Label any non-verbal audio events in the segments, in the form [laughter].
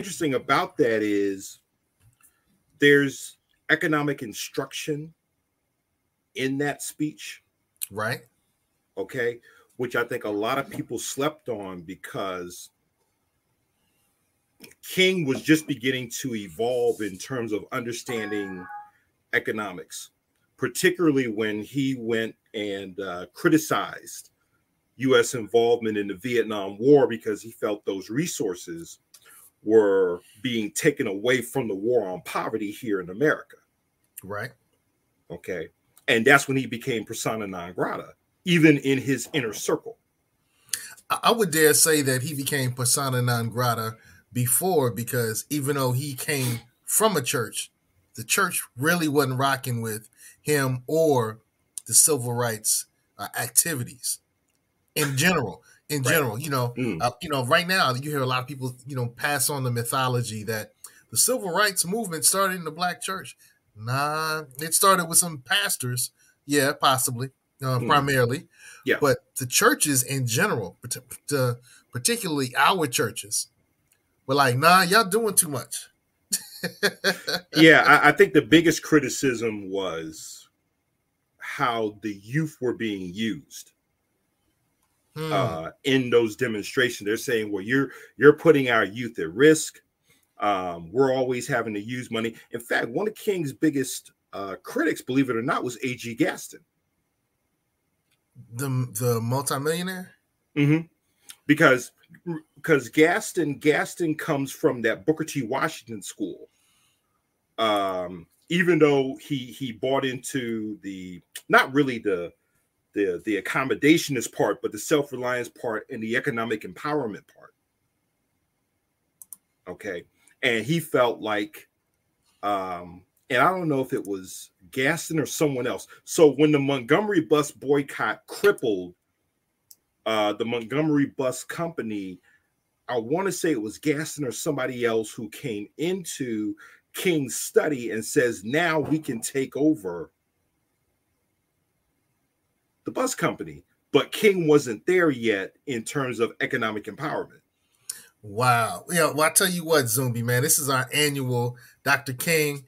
interesting about that is there's economic instruction in that speech. Right. Okay. Which I think a lot of people slept on because King was just beginning to evolve in terms of understanding economics, particularly when he went and uh, criticized U.S. involvement in the Vietnam War because he felt those resources were being taken away from the war on poverty here in America. Right. Okay. And that's when he became persona non grata, even in his inner circle. I would dare say that he became persona non grata before because even though he came from a church, the church really wasn't rocking with him or the civil rights uh, activities in general. In right. general, you know, mm. uh, you know, right now you hear a lot of people, you know, pass on the mythology that the civil rights movement started in the black church. Nah, it started with some pastors, yeah, possibly, uh, mm. primarily, yeah. But the churches in general, particularly our churches, were like, "Nah, y'all doing too much." [laughs] yeah, I, I think the biggest criticism was how the youth were being used hmm. uh, in those demonstrations. They're saying, "Well, you're you're putting our youth at risk. Um, we're always having to use money." In fact, one of King's biggest uh, critics, believe it or not, was A.G. Gaston, the the multimillionaire. Mm-hmm. Because because Gaston Gaston comes from that Booker T. Washington school. Um, even though he he bought into the not really the the the accommodationist part, but the self reliance part and the economic empowerment part. Okay, and he felt like, um, and I don't know if it was Gaston or someone else. So when the Montgomery bus boycott crippled uh, the Montgomery bus company, I want to say it was Gaston or somebody else who came into King's study and says, now we can take over the bus company. But King wasn't there yet in terms of economic empowerment. Wow. Yeah, well, I tell you what, Zumbi, man, this is our annual Dr. King.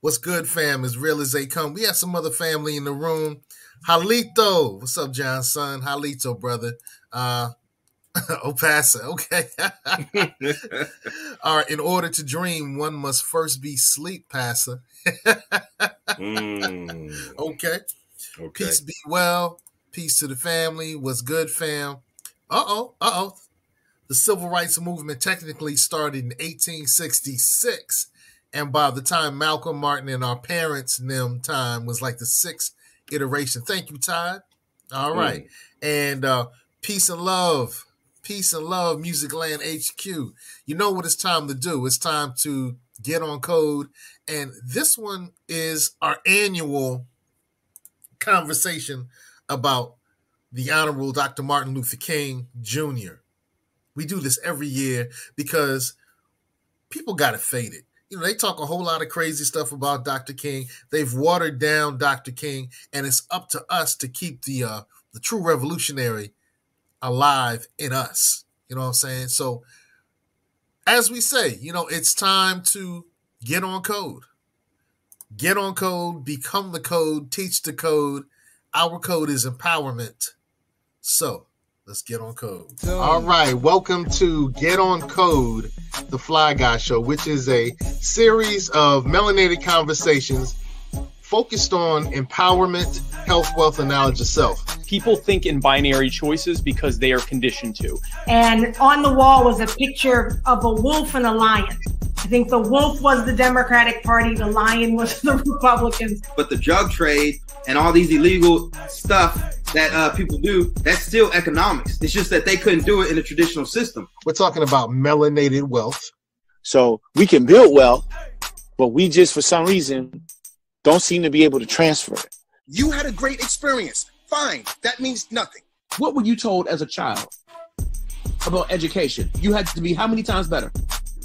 What's good, fam? As real as they come. We have some other family in the room. Halito. What's up, John son? Halito, brother. Uh [laughs] Opasa, okay. [laughs] All right. In order to dream, one must first be sleep, Passer. [laughs] mm. Okay. Okay. Peace be well. Peace to the family. What's good, fam? Uh oh. Uh oh. The civil rights movement technically started in 1866. And by the time Malcolm Martin and our parents' them time was like the sixth iteration. Thank you, Todd. All mm. Mm. And uh, peace and love. Peace and love, Music Land HQ. You know what it's time to do. It's time to get on code. And this one is our annual conversation about the Honorable Dr. Martin Luther King Jr. We do this every year because people got it faded. You know, they talk a whole lot of crazy stuff about Dr. King. They've watered down Dr. King, and it's up to us to keep the uh, the true revolutionary alive in us. You know what I'm saying? So, as we say, you know, it's time to get on code get on code, become the code, teach the code. Our code is empowerment. So let's get on code. All right. Welcome to Get On Code, the Fly Guy Show, which is a series of melanated conversations focused on empowerment, health, wealth, and knowledge of self. People think in binary choices because they are conditioned to. And on the wall was a picture of a wolf and a lion. I think the wolf was the Democratic Party, the lion was [laughs] the Republicans. But the drug trade and all these illegal stuff that uh, people do, that's still economics. It's just that they couldn't do it in the traditional system. We're talking about melanated wealth. So we can build wealth, but we just, for some reason, don't seem to be able to transfer it. You had a great experience. Fine. That means nothing. What were you told as a child about education? You had to be how many times better?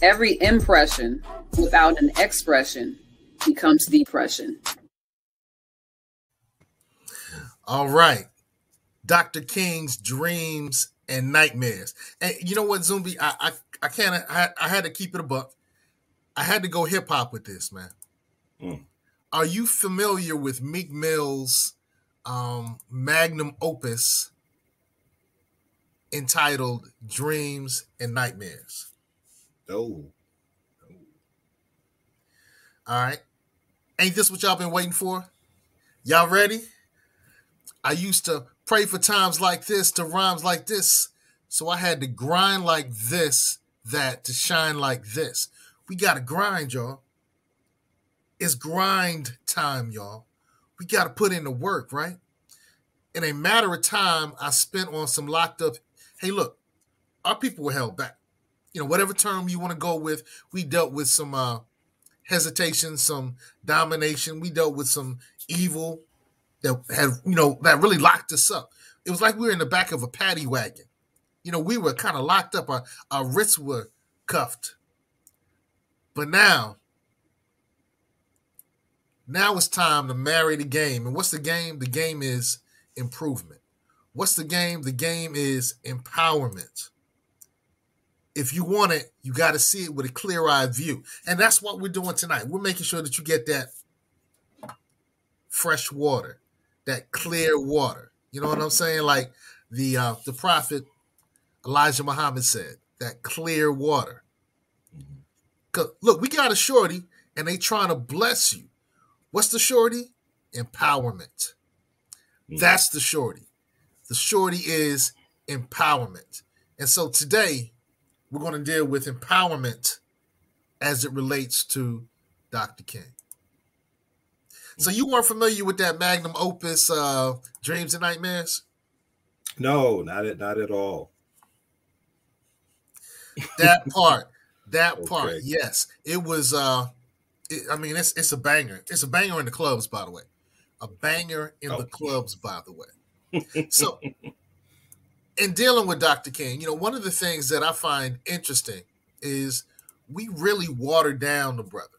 Every impression without an expression becomes depression. All right. Dr. King's dreams and nightmares. And you know what, Zumbi? I, I I can't. I, I had to keep it a buck. I had to go hip hop with this, man. Mm. Are you familiar with Meek Mill's um, magnum opus entitled "Dreams and Nightmares"? No. All right. Ain't this what y'all been waiting for? Y'all ready? I used to pray for times like this, to rhymes like this. So I had to grind like this, that to shine like this. We got to grind, y'all. It's grind time, y'all. We got to put in the work, right? In a matter of time, I spent on some locked up. Hey, look, our people were held back. You know, whatever term you want to go with, we dealt with some uh, hesitation, some domination. We dealt with some evil that had, you know, that really locked us up. It was like we were in the back of a paddy wagon. You know, we were kind of locked up. Our, our wrists were cuffed. But now, now it's time to marry the game. And what's the game? The game is improvement. What's the game? The game is empowerment. If you want it, you got to see it with a clear eyed view. And that's what we're doing tonight. We're making sure that you get that fresh water, that clear water. You know what I'm saying? Like the uh, the prophet Elijah Muhammad said, that clear water. Cause look, we got a shorty, and they trying to bless you. What's the shorty? Empowerment. That's the shorty. The shorty is empowerment. And so today, we're going to deal with empowerment as it relates to Dr. King. So you weren't familiar with that magnum opus, uh, Dreams and Nightmares? No, not at not at all. That part, that [laughs] part, okay. yes, it was. uh it, I mean, it's it's a banger. It's a banger in the clubs, by the way. A banger in oh. the clubs, by the way. [laughs] So, in dealing with Dr. King, you know, one of the things that I find interesting is we really water down the brother.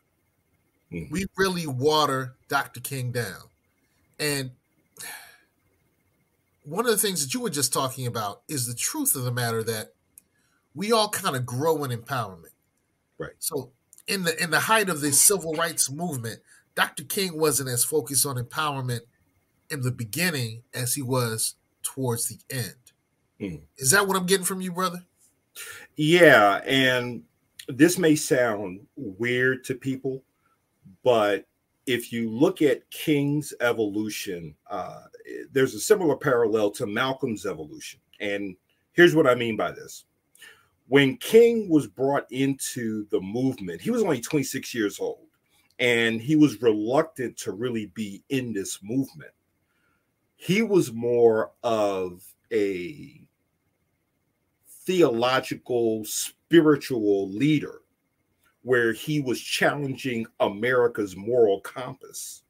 Mm-hmm. We really water Dr. King down. And one of the things that you were just talking about is the truth of the matter that we all kind of grow in empowerment. Right. So in the in the height of the civil rights movement, Dr. King wasn't as focused on empowerment in the beginning as he was towards the end. Mm. Is that what I'm getting from you, brother? Yeah, and this may sound weird to people, but if you look at King's evolution, uh, there's a similar parallel to Malcolm's evolution. And here's what I mean by this. When King was brought into the movement, he was only 26 years old and he was reluctant to really be in this movement. He was more of a theological, spiritual leader where he was challenging America's moral compass.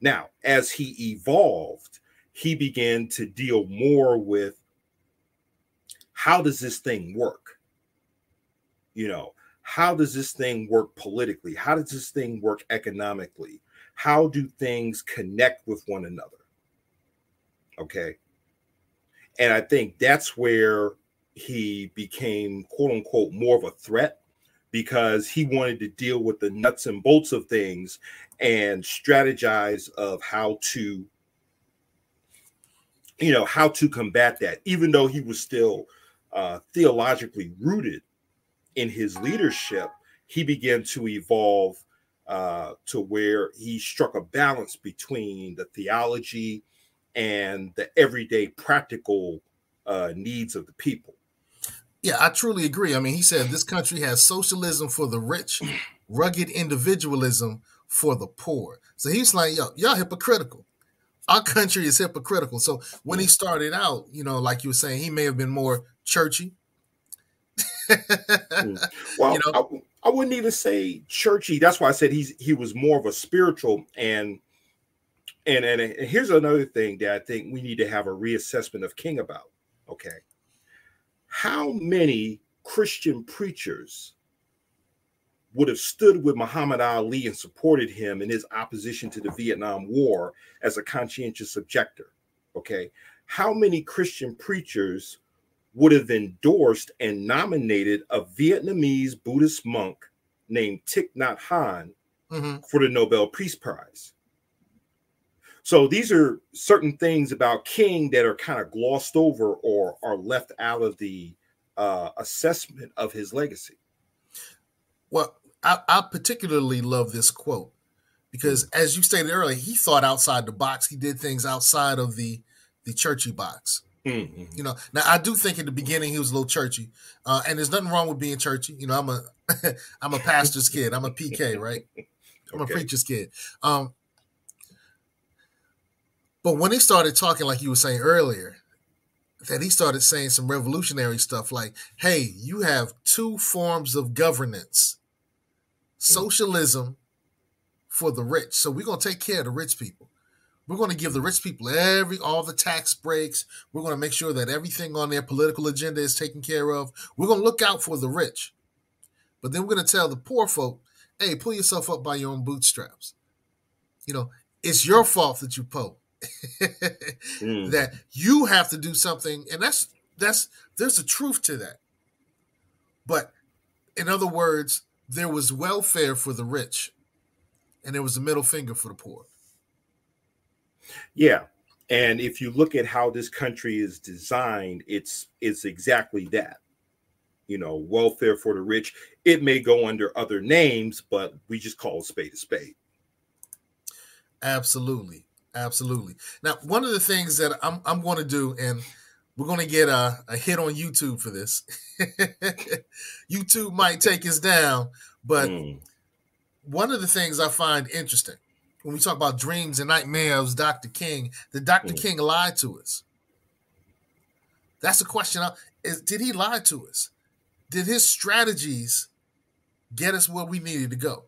Now, as he evolved, he began to deal more with how does this thing work? You know, how does this thing work politically? How does this thing work economically? How do things connect with one another? Okay. And I think that's where he became, quote unquote, more of a threat because he wanted to deal with the nuts and bolts of things and strategize of how to you know how to combat that even though he was still uh, theologically rooted in his leadership he began to evolve uh, to where he struck a balance between the theology and the everyday practical uh, needs of the people yeah, I truly agree. I mean, he said this country has socialism for the rich, rugged individualism for the poor. So he's like, yo, y'all hypocritical. Our country is hypocritical. So when he started out, you know, like you were saying, he may have been more churchy. Mm. [laughs] well, you know? I, I wouldn't even say churchy. That's why I said he's he was more of a spiritual and and and, and here's another thing that I think we need to have a reassessment of King about. Okay how many Christian preachers would have stood with Muhammad Ali and supported him in his opposition to the Vietnam War as a conscientious objector? Okay. How many Christian preachers would have endorsed and nominated a Vietnamese Buddhist monk named Thich Nhat Hanh Mm-hmm. for the Nobel Peace Prize. So these are certain things about King that are kind of glossed over or are left out of the uh, assessment of his legacy. Well, I, I particularly love this quote because, as you stated earlier, he thought outside the box. He did things outside of the the churchy box. Mhm. You know, now I do think in the beginning he was a little churchy, uh, and there's nothing wrong with being churchy. You know, I'm a [laughs] I'm a pastor's kid. I'm a PK, right? I'm Okay. a preacher's kid. Um, but when he started talking, like you were saying earlier, that he started saying some revolutionary stuff like, "Hey, you have two forms of governance: socialism for the rich. So we're gonna take care of the rich people." We're going to give the rich people every all the tax breaks. We're going to make sure that everything on their political agenda is taken care of. We're going to look out for the rich. But then we're going to tell the poor folk, "Hey, pull yourself up by your own bootstraps." You know, it's your fault that you poor. Mm. [laughs] that you have to do something and that's that's there's a truth to that. But in other words, there was welfare for the rich and there was a middle finger for the poor. Yeah. And if you look at how this country is designed, it's it's exactly that. You know, welfare for the rich. It may go under other names, but we just call a spade a spade. Absolutely. Absolutely. Now, one of the things that I'm I'm going to do, and we're to get a, a hit on YouTube for this. [laughs] YouTube might take us down, but Mm. one of the things I find interesting when we talk about dreams and nightmares, Dr. King, that Dr. Mm. King lied to us. That's the question. I- Is did he lie to us? Did his strategies get us where we needed to go?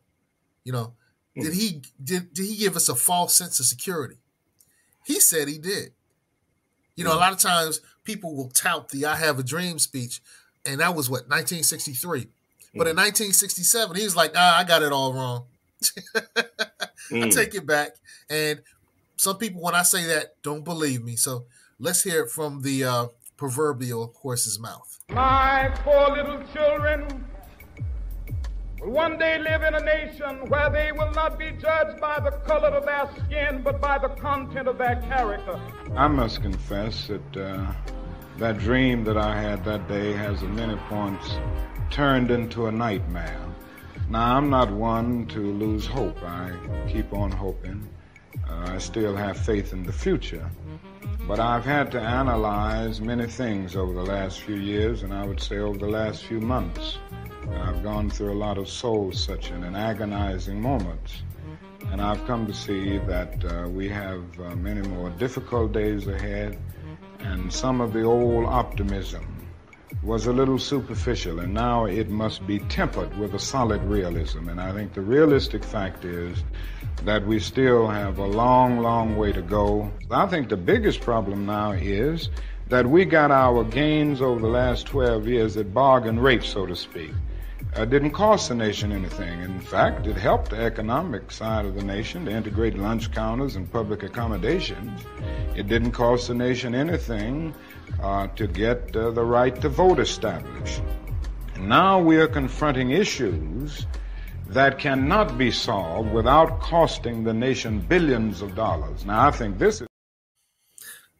You know, did he did did he give us a false sense of security? He said he did. You know, a lot of times people will tout the I have a dream speech, and that was what 1963. But in 1967, he was like, ah, I got it all wrong. [laughs] I Mm. take it back. And some people, when I say that, don't believe me. So let's hear it from the uh, proverbial horse's mouth. My poor little children will one day live in a nation where they will not be judged by the color of their skin, but by the content of their character. I must confess that uh, that dream that I had that day has at many points turned into a nightmare. Now, I'm not one to lose hope. I keep on hoping. Uh, I still have faith in the future. But I've had to analyze many things over the last few years, and I would say over the last few months. I've gone through a lot of soul searching and agonizing moments. And I've come to see that uh, we have uh, many more difficult days ahead, and some of the old optimism was a little superficial, and now it must be tempered with a solid realism. And I think the realistic fact is that we still have a long, long way to go. I think the biggest problem now is that we got our gains over the last 12 years at bargain rate, so to speak. Uh, didn't cost the nation anything. In fact, it helped the economic side of the nation to integrate lunch counters and public accommodations. It didn't cost the nation anything uh, to get uh, the right to vote established. And now we are confronting issues that cannot be solved without costing the nation billions of dollars. Now, I think this is.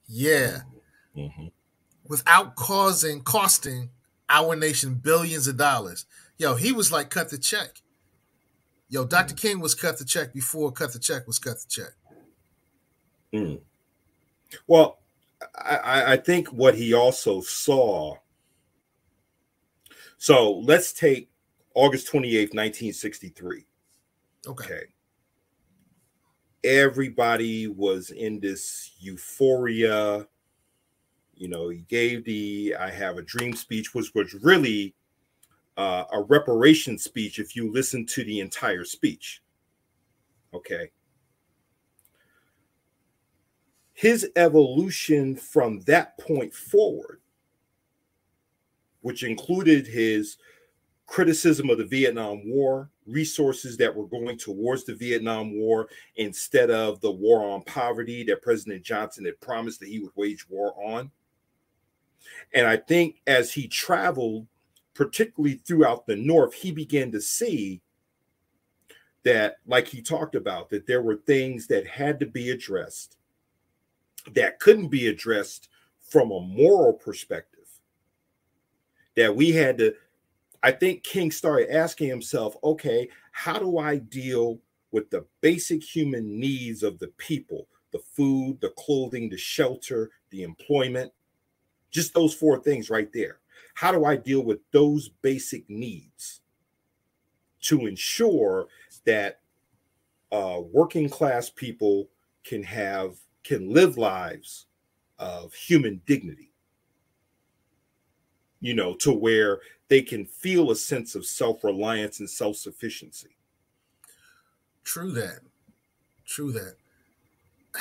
Yeah. Without causing, costing our nation billions of dollars. Yo, he was like, cut the check. Yo, Dr. King was cut the check before cut the check was cut the check. Mm. Well, I, I- I think what he also saw. So let's take August 28th, 1963. Okay. Okay. Everybody was in this euphoria. You know, he gave the I Have a Dream speech, which was really uh, a reparation speech if you listen to the entire speech. Okay. His evolution from that point forward, which included his criticism of the Vietnam War, resources that were going towards the Vietnam War instead of the war on poverty that President Johnson had promised that he would wage war on. And I think as he traveled, particularly throughout the North, he began to see that, like he talked about, that there were things that had to be addressed that couldn't be addressed from a moral perspective. That we had to, I think King started asking himself, okay, how do I deal with the basic human needs of the people the food, the clothing, the shelter, the employment? Just those four things right there. How do I deal with those basic needs to ensure that uh, working class people can have can live lives of human dignity? You know to where they can feel a sense of self-reliance and self-sufficiency. True that. True that. [sighs]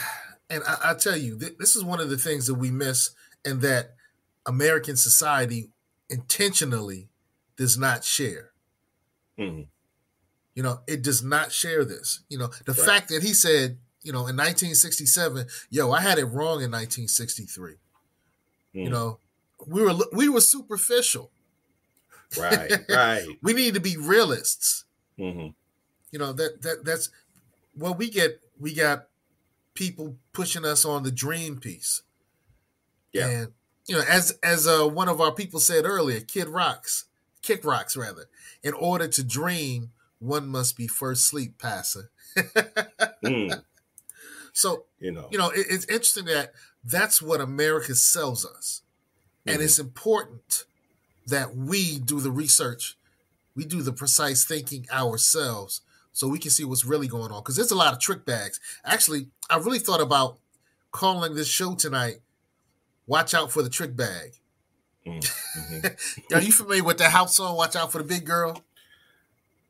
And I, I tell you th- this is one of the things that we miss and that american society intentionally does not share mm-hmm. you know it does not share this you know the right. fact that he said you know, in 1967, yo, I had it wrong in 1963. Mm. You hmm. know, we were we were superficial. Right, [laughs] right. we need to be realists. Mm-hmm. You know that that that's well, we get we got people pushing us on the dream piece. Yeah, and you know, as as uh, one of our people said earlier, Kid Rocks, Kick Rocks rather. In order to dream, one must be first sleep passer. [laughs] mm. So you know, you know, it, it's interesting that that's what America sells us, mm-hmm. and it's important that we do the research, we do the precise thinking ourselves, so we can see what's really going on. Because there's a lot of trick bags. Actually, I really thought about calling this show tonight. Watch out for the trick bag. Mm-hmm. [laughs] Are you familiar with the house song? Watch out for the big girl.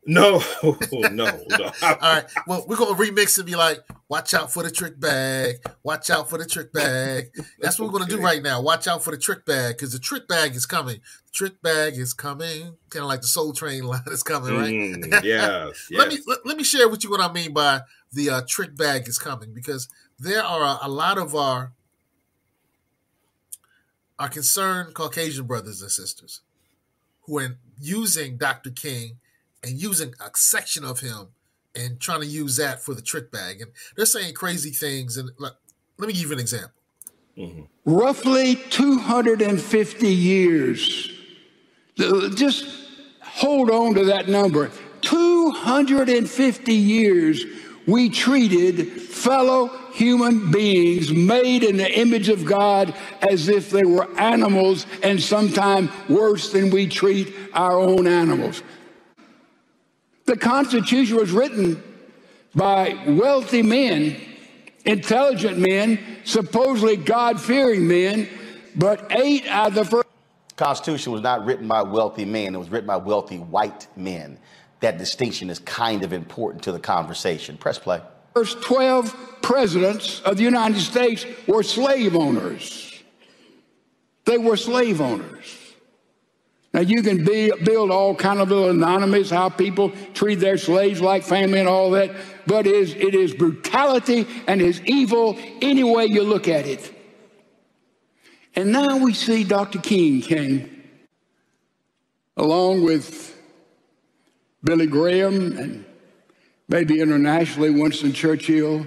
No, [laughs] no, no. [laughs] All right. Well, we're gonna remix and be like, watch out for the trick bag. Watch out for the trick bag. That's what we're gonna do right now. Watch out for the trick bag because the trick bag is coming. The trick bag is coming. Kind of like the Soul Train line is coming, right? Mm, yes, yes. let me let, let, me share with you what I mean by the uh, trick bag is coming because there are a, a lot of our our concerned Caucasian brothers and sisters who are using Dr. King and using a section of him and trying to use that for the trick bag. And they're saying crazy things. And let, let me give you an example. Mm-hmm. Roughly 250 years. Just hold on to that number. 250 years we treated fellow human beings made in the image of God as if they were animals and sometimes worse than we treat our own animals. The Constitution was written by wealthy men, intelligent men, supposedly God fearing men, but eight out of the first. Constitution was not written by wealthy men, it was written by wealthy white men. That distinction is kind of important to the conversation. Press play. First 12 presidents of the United States were slave owners. They were slave owners. Now you can be, build all kind of little anonymous how people treat their slaves like family and all that, but it is, it is brutality and is evil any way you look at it. And now we see Dr. King came along with Billy Graham and maybe internationally Winston Churchill.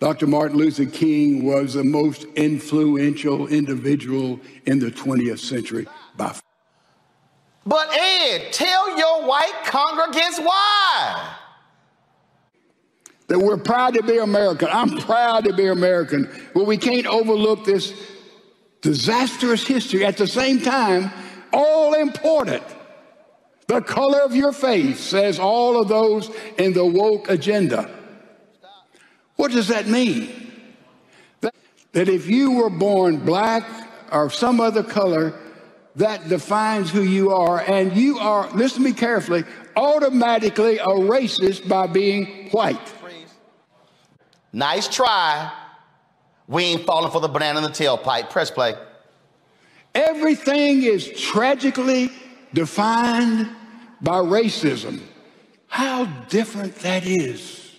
Dr. Martin Luther King was the most influential individual in the 20th century by far. but Ed, tell your white congregants why. That we're proud to be American. I'm proud to be American. But we can't overlook this disastrous history. At the same time, all important. The color of your face says all of those in the woke agenda. What does that mean? That, that if you were born black or some other color, that defines who you are. And you are, listen to me carefully, automatically a racist by being white. Nice try. We ain't falling for the banana in the tailpipe. Press play. Everything is tragically defined by racism. How different that is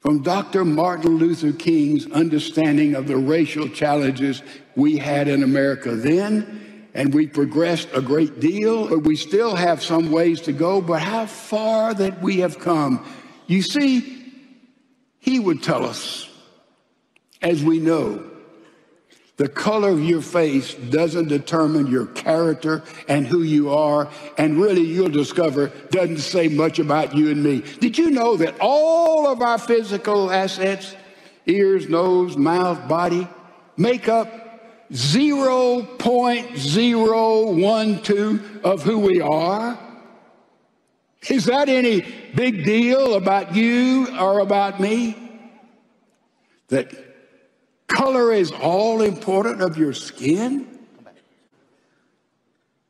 from Dr. Martin Luther King's understanding of the racial challenges we had in America then, and we progressed a great deal, but we still have some ways to go. But how far that we have come. You see, he would tell us, as we know, the color of your face doesn't determine your character and who you are, and really you'll discover doesn't say much about you and me. Did you know that all of our physical assets, ears, nose, mouth, body, make up 0.012 of who we are? Is that any big deal about you or about me? That color is all important of your skin?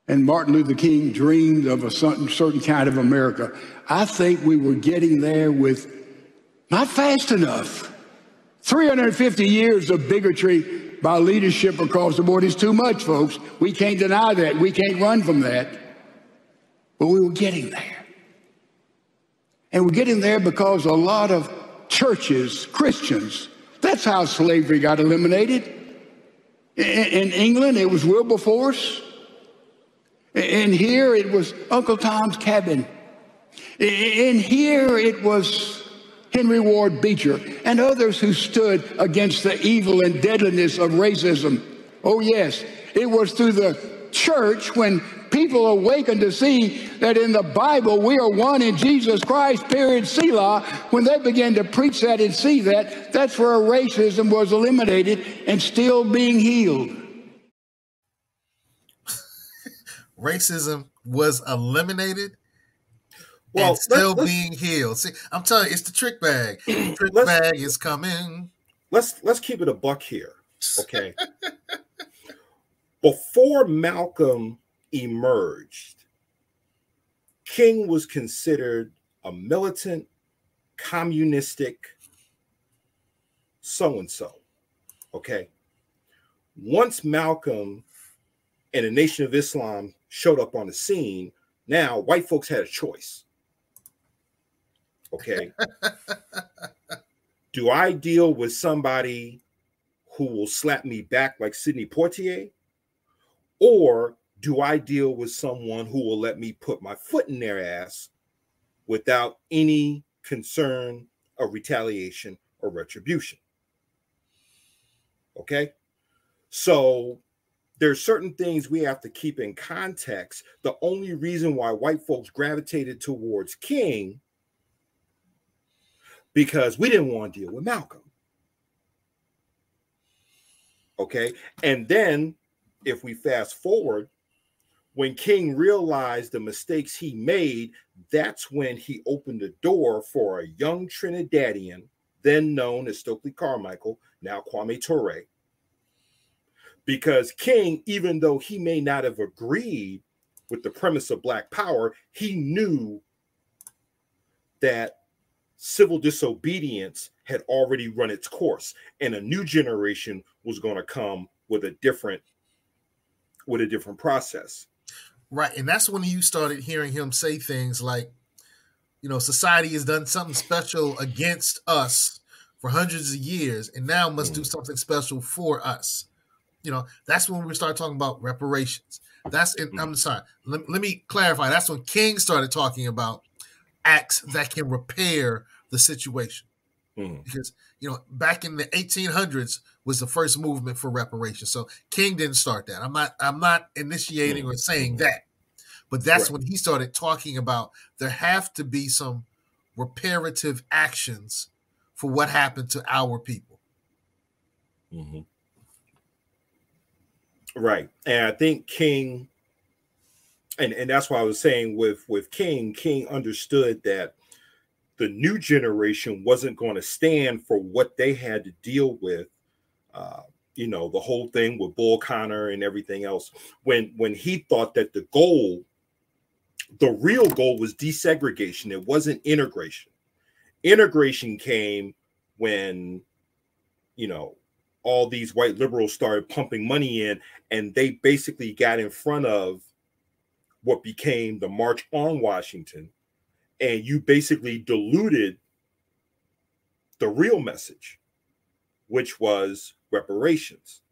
And Martin Luther King dreamed of a certain, kind of America. I think we were getting there with not fast enough. 350 years of bigotry by leadership across the board is too much, folks. We can't deny that. We can't run from that. But we were getting there. And we're getting there because a lot of churches, Christians, that's how slavery got eliminated. In England, it was Wilberforce. And here it was Uncle Tom's Cabin. In here it was Henry Ward Beecher and others who stood against the evil and deadliness of racism. Oh, yes, it was through the church when people awaken to see that in the Bible we are one in Jesus Christ, period, Selah, when they begin to preach that and see that, that's where racism was eliminated and still being healed. [laughs] Racism was eliminated well, and still let's, being healed. See, I'm telling you, it's the trick bag. The [clears throat] trick bag is coming. Let's let's keep it a buck here. Okay. [laughs] Before Malcolm emerged, King was considered a militant, communistic so and so. Okay. Once Malcolm and the Nation of Islam showed up on the scene, now white folks had a choice. Okay. [laughs] Do I deal with somebody who will slap me back like Sidney Poitier? Or do I deal with someone who will let me put my foot in their ass without any concern of retaliation or retribution? Okay. So there's certain things we have to keep in context. The only reason why white folks gravitated towards King because we didn't want to deal with Malcolm. Okay. And then if we fast forward when King realized the mistakes he made, that's when he opened the door for a young Trinidadian, then known as Stokely Carmichael, now Kwame Ture. Because King, even though he may not have agreed with the premise of Black Power, he knew that civil disobedience had already run its course and a new generation was going to come with a different with a different process Right. And that's when you started hearing him say things like, you know, society has done something special against us for hundreds of years and now must do mm. something special for us. You know, that's when we start talking about reparations. That's, in, I'm mm. sorry, let, let me clarify. That's when King started talking about acts that can repair the situation. Mm. Because, you know, back in the 1800s was the first movement for reparations. So King didn't start that. I'm not I'm not initiating mm. or saying that. But that's right. when he started talking about there have to be some reparative actions for what happened to our people. Mm-hmm. Right. And I think King and and that's why I was saying with with King, King understood that the new generation wasn't going to stand for what they had to deal with. Uh, you know, the whole thing with Bull Connor and everything else. When when he thought that the goal, the real goal was desegregation. It wasn't integration. Integration came when, you know, all these white liberals started pumping money in, and they basically got in front of what became the March on Washington and you basically diluted the real message, which was reparations.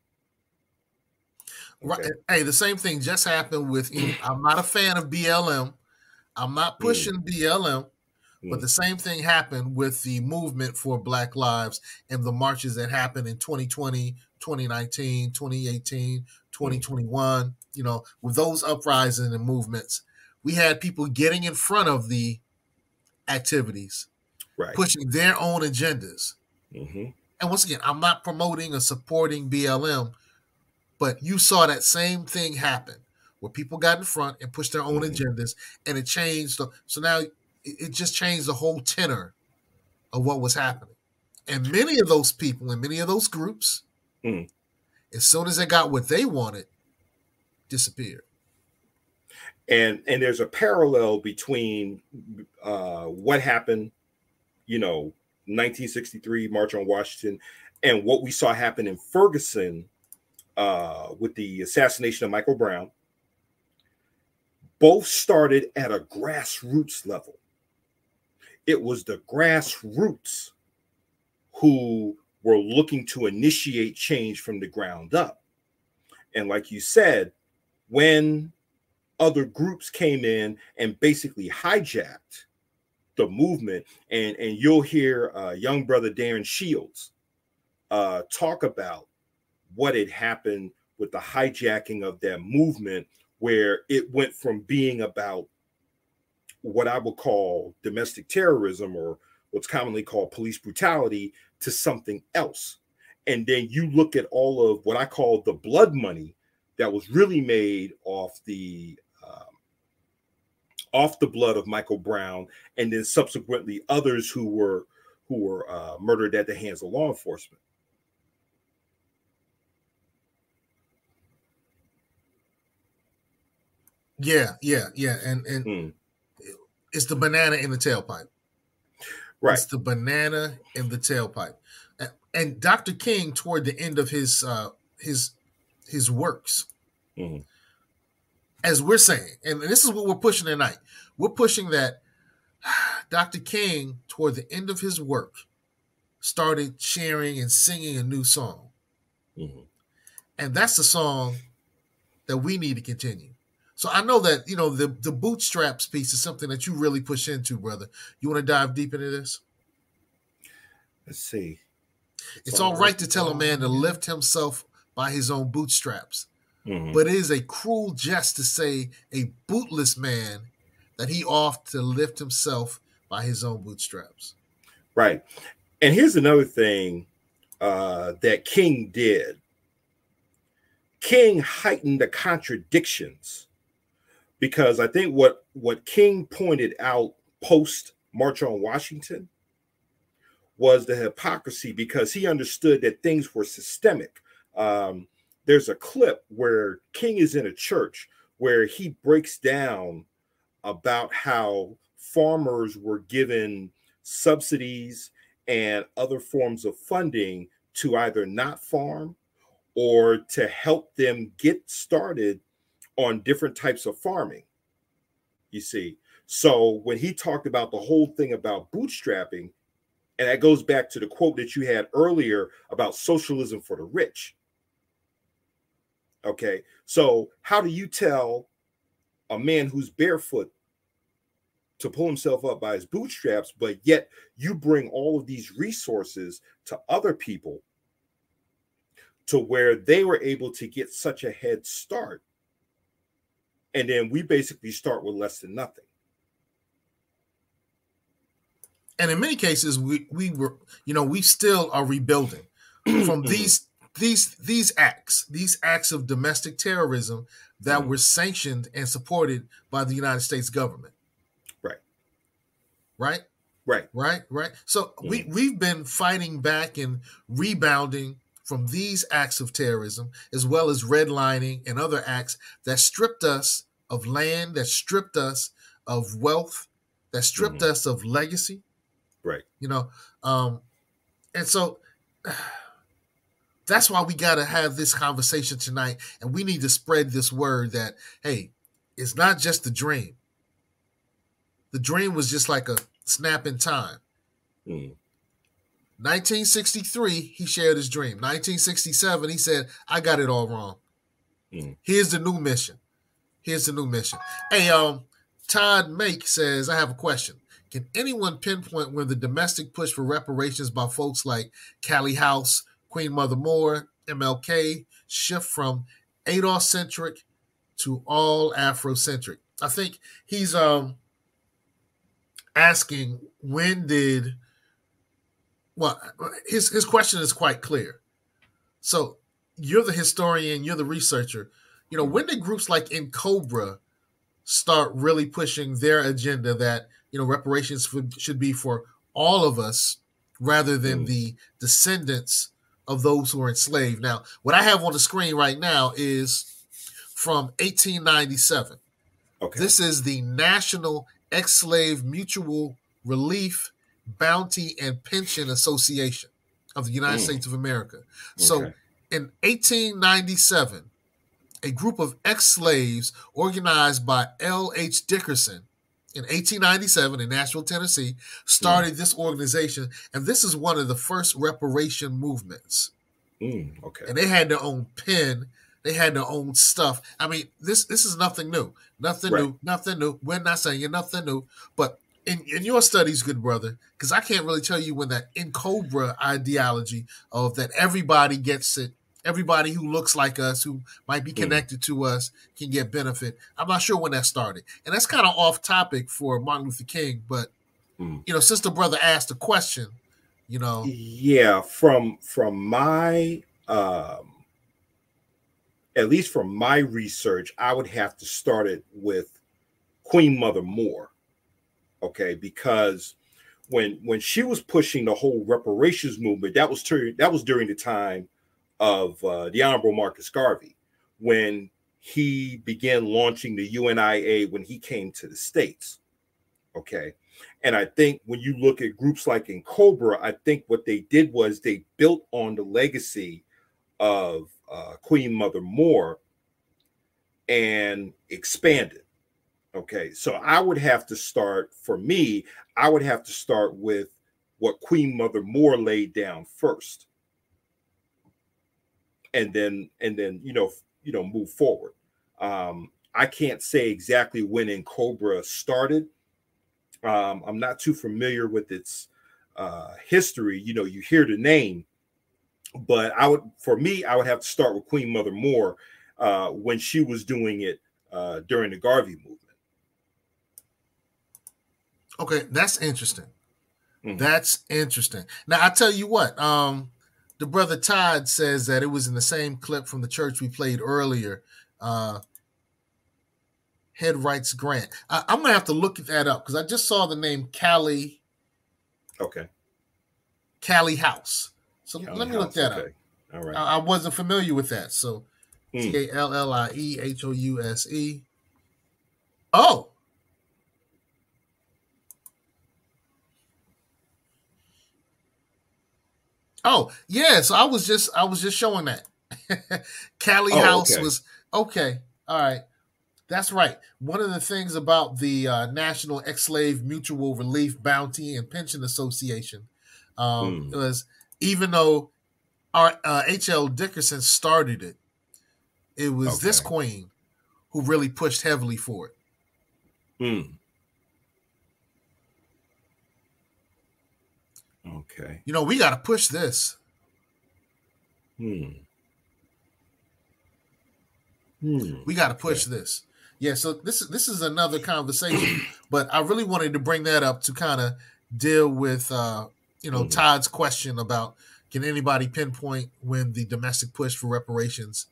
Okay. Right. Hey, the same thing just happened with. I'm not a fan of BLM. I'm not mm. pushing mm. BLM, mm. but the same thing happened with the movement for Black Lives and the marches that happened in 2020, 2019, 2018, 2021. Mm. You know, with those uprisings and movements, we had people getting in front of the activities, right. pushing their own agendas. Mm-hmm. And once again, I'm not promoting or supporting BLM, but you saw that same thing happen where people got in front and pushed their own mm-hmm. agendas, and it changed. The, so now it, it just changed the whole tenor of what was happening. And many of those people and many of those groups, mm. as soon as they got what they wanted, disappeared. And and there's a parallel between uh, what happened, you know, 1963 March on Washington, and what we saw happen in Ferguson uh, with the assassination of Michael Brown. Both started at a grassroots level. It was the grassroots who were looking to initiate change from the ground up. And like you said, when other groups came in and basically hijacked the movement, and, and you'll hear uh, young brother Darren Seals uh, talk about what had happened with the hijacking of that movement, where it went from being about what I would call domestic terrorism or what's commonly called police brutality to something else. And then you look at all of what I call the blood money that was really made off the off the blood of Michael Brown, and then subsequently others who were who were uh, murdered at the hands of law enforcement. Yeah, yeah, yeah, and and mm. it's the banana in the tailpipe. Right, it's the banana in the tailpipe, and, and Dr. King toward the end of his uh, his his works, mm-hmm. As we're saying, and this is what we're pushing tonight. We're pushing that [sighs] Dr. King toward the end of his work started sharing and singing a new song, mm-hmm. and that's the song that we need to continue. So I know that you know the the bootstraps piece is something that you really push into, brother. You want to dive deep into this? Let's see. It's, it's all right to tell a man to lift himself by his own bootstraps, mm-hmm. but it is a cruel jest to say a bootless man that he ought to lift himself by his own bootstraps. Right. And here's another thing uh, that King did. King heightened the contradictions because I think what what King pointed out post March on Washington was the hypocrisy because he understood that things were systemic. Um, there's a clip where King is in a church where he breaks down about how farmers were given subsidies and other forms of funding to either not farm or to help them get started on different types of farming. You see, so when he talked about the whole thing about bootstrapping, and that goes back to the quote that you had earlier about socialism for the rich. Okay, so how do you tell a man who's barefoot to pull himself up by his bootstraps, but yet you bring all of these resources to other people to where they were able to get such a head start and then we basically start with less than nothing. And in many cases, we we were, you know, we still are rebuilding [clears throat] from these these these acts, these acts of domestic terrorism that were sanctioned and supported by the United States government. Right. Right. Right. Right. Right. So we we've been fighting back and rebounding from these acts of terrorism, as well as redlining and other acts that stripped us of land, that stripped us of wealth, that stripped mm-hmm. us of legacy. Right. You know, um, and so [sighs] that's why we got to have this conversation tonight, and we need to spread this word that hey, it's not just a dream. The dream was just like a snap in time. Mm. 1963, he shared his dream. 1967, he said, I got it all wrong. Mm. Here's the new mission. Here's the new mission. Hey, um, Todd Make says, I have a question. Can anyone pinpoint when the domestic push for reparations by folks like Callie House, Queen Mother Moore, MLK shift from ADOS centric to all Afrocentric? I think he's um asking when did well his his question is quite clear. So you're the historian, you're the researcher. You know, when did groups like N'COBRA start really pushing their agenda that you know reparations should be for all of us rather than mm. the descendants of those who are enslaved. Now, what I have on the screen right now is from 1897. Okay. This is the National Ex-Slave Mutual Relief Bounty and Pension Association of the United mm. States of America. Okay. So, in 1897, a group of ex-slaves organized by L.H. Dickerson in 1897 in Nashville, Tennessee, started mm. this organization, and this is one of the first reparation movements. Mm, okay. And they had their own pen, they had their own stuff. I mean, this this is nothing new, nothing right. new, nothing new. We're not saying you're nothing new, but in, in your studies, good brother, because I can't really tell you when that N'COBRA ideology of that everybody gets it everybody who looks like us, who might be mm. connected to us, can get benefit. I'm not sure when that started, and that's kind of off topic for Martin Luther King. But mm. you know, sister brother asked a question. You know, yeah, from from my um, at least from my research, I would have to start it with Queen Mother Moore, okay, because when when she was pushing the whole reparations movement, that was ter- that was during the time of uh, the Honorable Marcus Garvey when he began launching the UNIA when he came to the States. Okay. And I think when you look at groups like N'COBRA, I think what they did was they built on the legacy of uh, Queen Mother Moore and expanded. Okay. So I would have to start, for me, I would have to start with what Queen Mother Moore laid down first and then and then you know you know move forward. Um, I can't say exactly when N'COBRA started. Um, I'm not too familiar with its uh, history. You know, you hear the name, but I would, for me, I would have to start with Queen Mother Moore uh, when she was doing it uh, during the Garvey movement. Okay, that's interesting. Mm-hmm. That's interesting. Now I tell you what, um, the brother Todd says that it was in the same clip from the church we played earlier. Uh, Head Rights Grant. I, am gonna have to look that up because I just saw the name Callie. Okay. Callie House. So Callie let me House, look that okay. up. All right. I, I, wasn't familiar with that. So hmm. T A L L I E H O U S E. Oh, Oh, yeah. So I was just I was just showing that. [laughs] Callie oh, House okay. was okay. All right. That's right. One of the things about the uh, National Ex-Slave Mutual Relief Bounty and Pension Association um, mm. was even though our uh, H.L. Dickerson started it, it was okay. this queen who really pushed heavily for it. Hmm. Okay. You know, we got to push this. Hmm. Hmm. We got to push okay. this. Yeah, so this is this is another conversation, but I really wanted to bring that up to kind of deal with uh, you know, mm Todd's question about can anybody pinpoint when the domestic push for reparations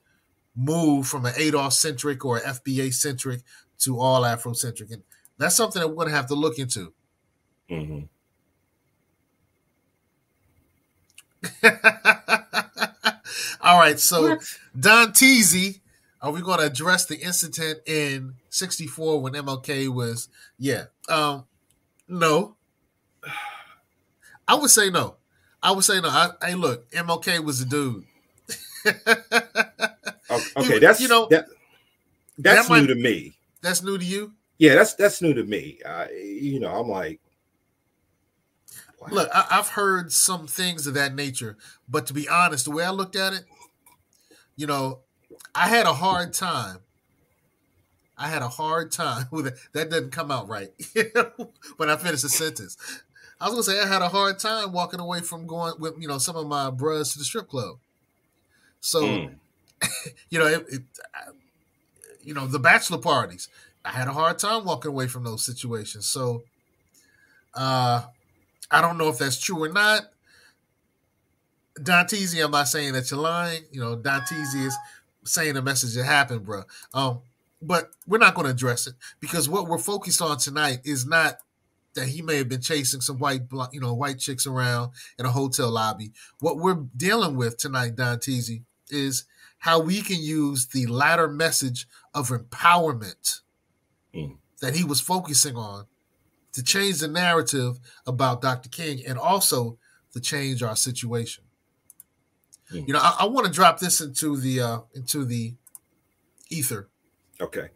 moved from an ADOS centric or FBA centric to all Afrocentric, and that's something that we're going to have to look into. Mm-hmm. [laughs] All right, so what? Don Teasy, are we going to address the incident in '64 when MLK was? Yeah, um, no. I would say no. I would say no. I, hey, look, MLK was a dude. [laughs] okay, he, that's you know that, that's that new might, to me. That's new to you. Yeah, that's that's new to me. I, you know, I'm like, Look, I, have heard some things of that nature, but to be honest, the way I looked at it, you know, I had a hard time. I had a hard time [laughs] with it. That doesn't come out right [laughs] when I finish the sentence. I was gonna say I had a hard time walking away from going with you know some of my bros to the strip club. So, mm. [laughs] you know, it, it, you know the bachelor parties. I had a hard time walking away from those situations. So, uh, I don't know if that's true or not. Don Teasy, I'm not saying that you're lying. You know, Don Teasy is saying the message that happened, bro. Um, but we're not going to address it because what we're focused on tonight is not that he may have been chasing some white, you know, white chicks around in a hotel lobby. What we're dealing with tonight, Don Teasy, is how we can use the latter message of empowerment mm. that he was focusing on to change the narrative about Dr. King and also to change our situation. Mm. You know, I, I want to drop this into the uh, into the ether. Okay.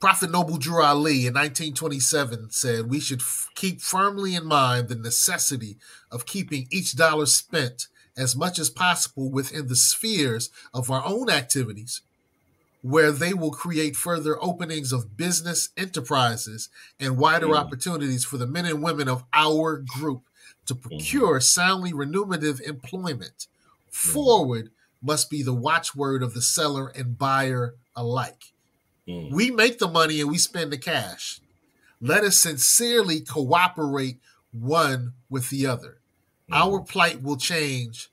Prophet Noble Drew Ali in 1927 said, We should f- keep firmly in mind the necessity of keeping each dollar spent as much as possible within the spheres of our own activities where they will create further openings of business enterprises and wider mm. opportunities for the men and women of our group to mm-hmm. procure mm. soundly remunerative employment. Mm. Forward must be the watchword of the seller and buyer alike. Mm. We make the money and we spend the cash. Let us sincerely cooperate one with the other. Our plight will change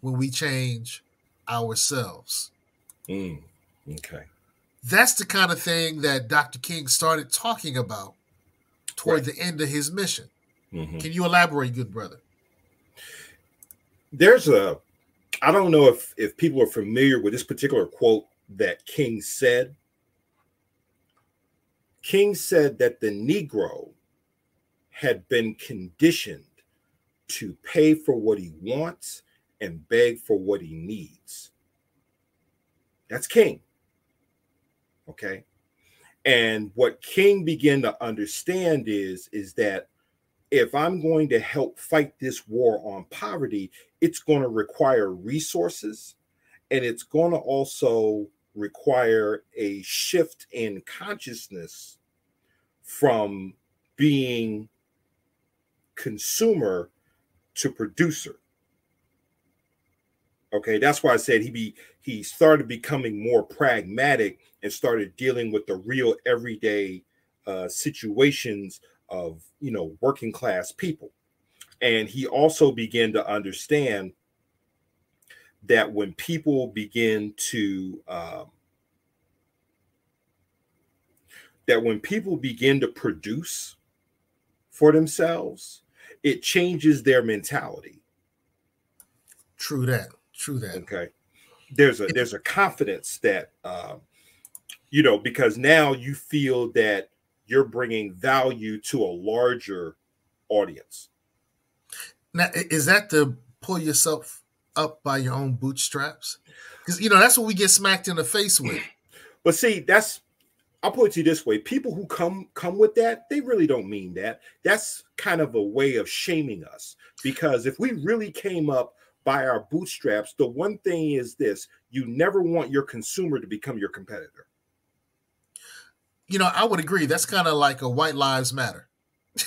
when we change ourselves. Mm. Okay. That's the kind of thing that Dr. King started talking about toward right. the end of his mission. Mm-hmm. Can you elaborate, good brother? There's a, I don't know if if people are familiar with this particular quote that King said. King said that the Negro had been conditioned to pay for what he wants and beg for what he needs. That's King. Okay. And what King began to understand is, is that if I'm going to help fight this war on poverty, it's going to require resources and it's going to also require a shift in consciousness from being consumer to producer. Okay, that's why I said he be he started becoming more pragmatic and started dealing with the real everyday uh, situations of you know working class people. And he also began to understand that when people begin to um, that when people begin to produce for themselves it changes their mentality. True that. True that. Okay. There's a there's a confidence that um, you know because now you feel that you're bringing value to a larger audience. Now is that to pull yourself up by your own bootstraps? Because you know that's what we get smacked in the face with. [clears throat] But see that's i'll put it to you this way people who come come with that they really don't mean that. That's kind of a way of shaming us because if we really came up by our bootstraps, the one thing is this you never want your consumer to become your competitor. You know, I would agree. That's kind of like a white lives matter. [laughs]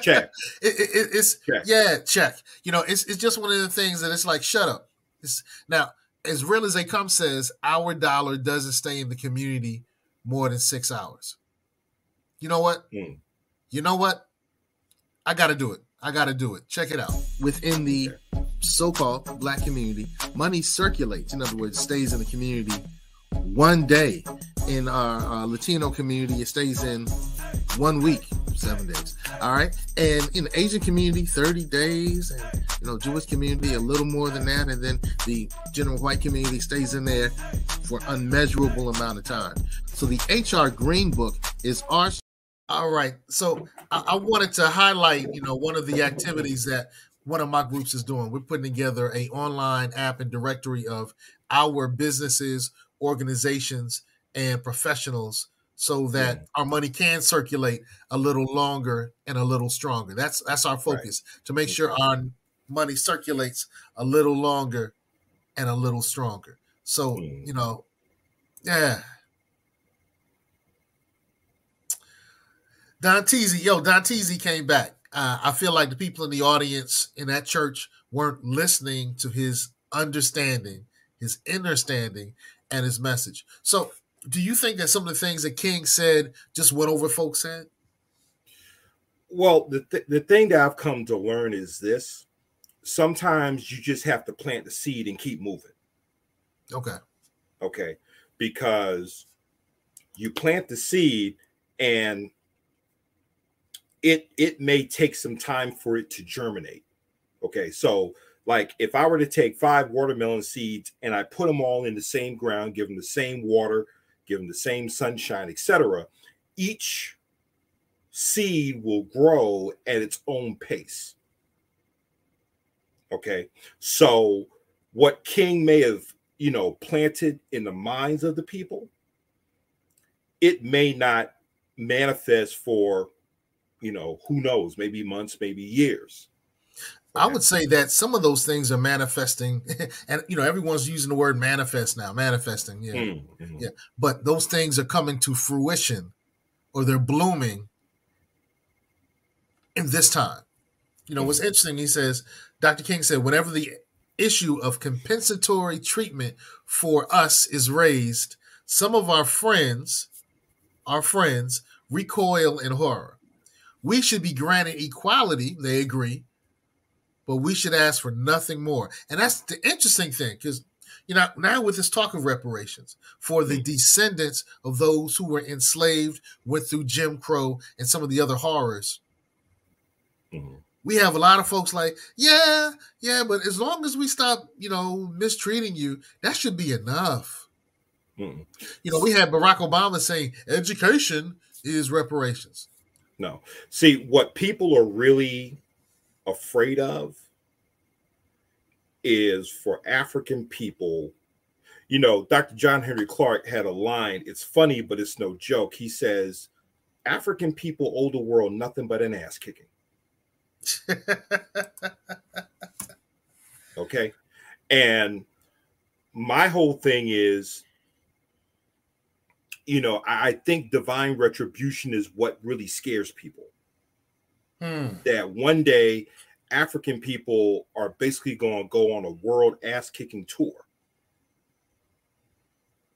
check. It, it, it's check. yeah, check. You know, it's it's just one of the things that it's like, shut up. It's now as real as they come says our dollar doesn't stay in the community more than six hours. You know what? Mm. You know what? I got to do it. I got to do it. Check it out. Within the so-called black community, money circulates. In other words, stays in the community one day. In our, our Latino community, it stays in one week, seven days. All right. And in the Asian community, 30 days. And, you know, Jewish community, a little more than that. And then the general white community stays in there for unmeasurable amount of time. So the HR Green Book is our all right. So I, I, wanted to highlight, you know, one of the activities that one of my groups is doing. We're putting together a online app and directory of our businesses, organizations, and professionals so that our money can circulate a little longer and a little stronger. That's that's our focus right. to make sure our money circulates a little longer and a little stronger. So, mm. you know, yeah. Don Teasy, yo, Don Teasy came back. Uh, I feel like the people in the audience in that church weren't listening to his understanding, his understanding, and his message. So, do you think that some of the things that King said just went over folks' head? Well, the th- the thing that I've come to learn is this: sometimes you just have to plant the seed and keep moving. Okay. Okay, because you plant the seed and it it may take some time for it to germinate. Okay, so like if I were to take five watermelon seeds and I put them all in the same ground, give them the same water, give them the same sunshine, etc., each seed will grow at its own pace. Okay, so what King may have, you know, planted in the minds of the people, it may not manifest for you know, who knows, maybe months, maybe years. I would say that some of those things are manifesting, [laughs] and you know, everyone's using the word manifest now, manifesting, yeah, mm-hmm. yeah. But those things are coming to fruition, or they're blooming in this time. You know, mm-hmm. what's interesting? He says, Dr. King said, whenever the issue of compensatory treatment for us is raised, some of our friends, our friends, recoil in horror. We should be granted equality, they agree, but we should ask for nothing more. And that's the interesting thing because, you know, now with this talk of reparations for the descendants of those who were enslaved, went through Jim Crow and some of the other horrors, mm-hmm. we have a lot of folks like, yeah, yeah, but as long as we stop, you know, mistreating you, that should be enough. Mm-hmm. You know, we had Barack Obama saying education is reparations. No. See, what people are really afraid of is for African people. You know, Dr. John Henrik Clarke had a line. It's funny, but it's no joke. He says, African people owe the world nothing but an ass kicking. [laughs] okay. And my whole thing is you know, I think divine retribution is what really scares people. Hmm. That one day African people are basically going to go on a world ass kicking tour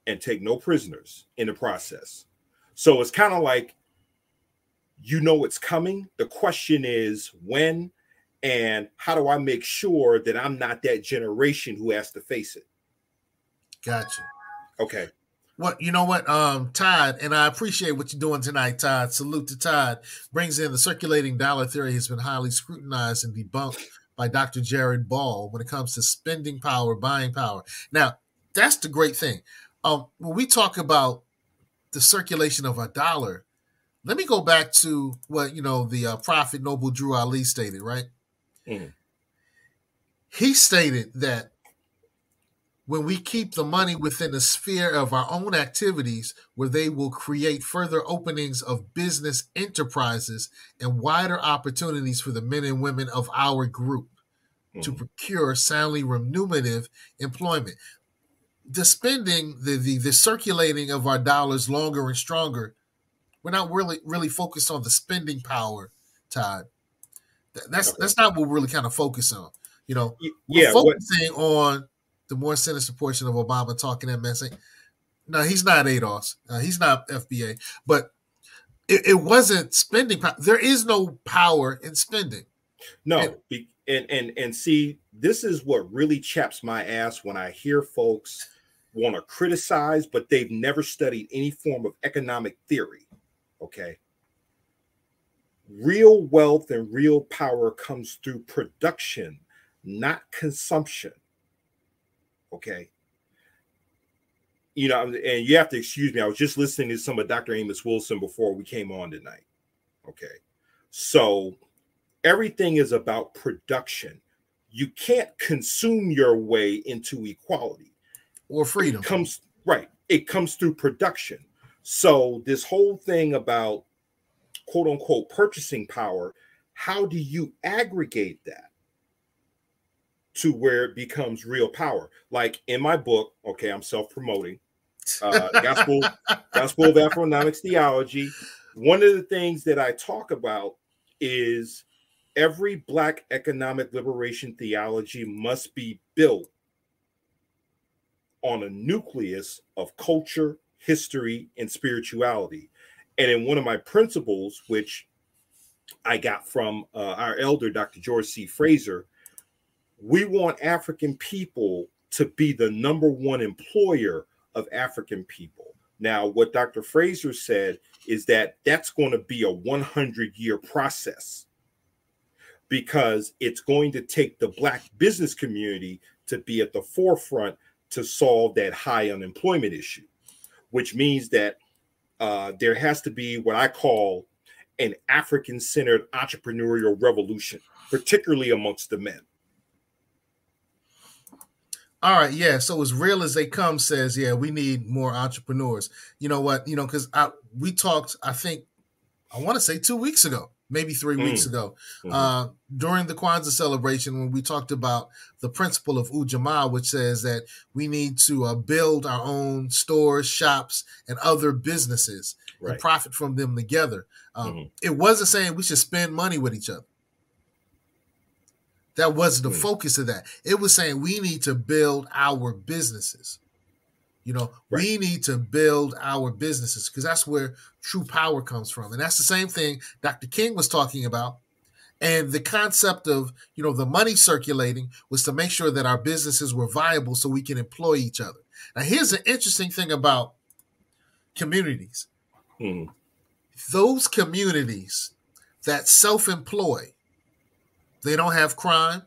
and take no prisoners in the process. So it's kind of like you know it's coming. The question is when and how do I make sure that I'm not that generation who has to face it? Gotcha. Okay. What you know what, um, Todd, and I appreciate what you're doing tonight, Todd. Salute to Todd. Brings in the circulating dollar theory has been highly scrutinized and debunked by Dr. Jared Ball when it comes to spending power, buying power. Now, that's the great thing. Um, when we talk about the circulation of a dollar, let me go back to what you know the uh, prophet Noble Drew Ali stated. Right, mm. he stated that when we keep the money within the sphere of our own activities, where they will create further openings of business enterprises and wider opportunities for the men and women of our group mm-hmm. to procure soundly remunerative employment. The spending, the, the the circulating of our dollars longer and stronger, we're not really really focused on the spending power, Todd. That's okay. that's not what we're really kind of focus on. You know, yeah, we're focusing what- on the more sinister portion of Obama talking that message. No, he's not ADOS. Uh, he's not FBA. But it, it, wasn't spending power. There is no power in spending. No, and, and and and see, this is what really chaps my ass when I hear folks want to criticize, but they've never studied any form of economic theory. Okay. Real wealth and real power comes through production, not consumption. Okay. You know, and you have to excuse me. I was just listening to some of Dr. Amos Wilson before we came on tonight. Okay. So everything is about production. You can't consume your way into equality or freedom. It comes right. It comes through production. So this whole thing about quote unquote purchasing power, how do you aggregate that to where it becomes real power? Like in my book, okay, I'm self-promoting. Uh, gospel, [laughs] gospel of Afronomics theology. One of the things that I talk about is every black economic liberation theology must be built on a nucleus of culture, history, and spirituality. And in one of my principles, which I got from uh, our elder, Dr. George C. Fraser, we want African people to be the number one employer of African people. Now, what Dr. Fraser said is that that's going to be a 100 year process because it's going to take the Black business community to be at the forefront to solve that high unemployment issue, which means that uh, there has to be what I call an African centered entrepreneurial revolution, particularly amongst the men. All right, yeah. So as real as they come says, yeah, we need more entrepreneurs. You know what? You know, because I we talked, I think, I want to say two weeks ago, maybe three mm. weeks ago, mm-hmm. uh, during the Kwanzaa celebration when we talked about the principle of Ujamaa, which says that we need to uh, build our own stores, shops, and other businesses right. and profit from them together. Um, mm-hmm. It wasn't saying we should spend money with each other. That wasn't the mm. focus of that. It was saying we need to build our businesses. You know, right. we need to build our businesses because that's where true power comes from. And that's the same thing Dr. King was talking about. And the concept of, you know, the money circulating was to make sure that our businesses were viable so we can employ each other. Now, here's an interesting thing about communities. Hmm. Those communities that self employ, they don't have crime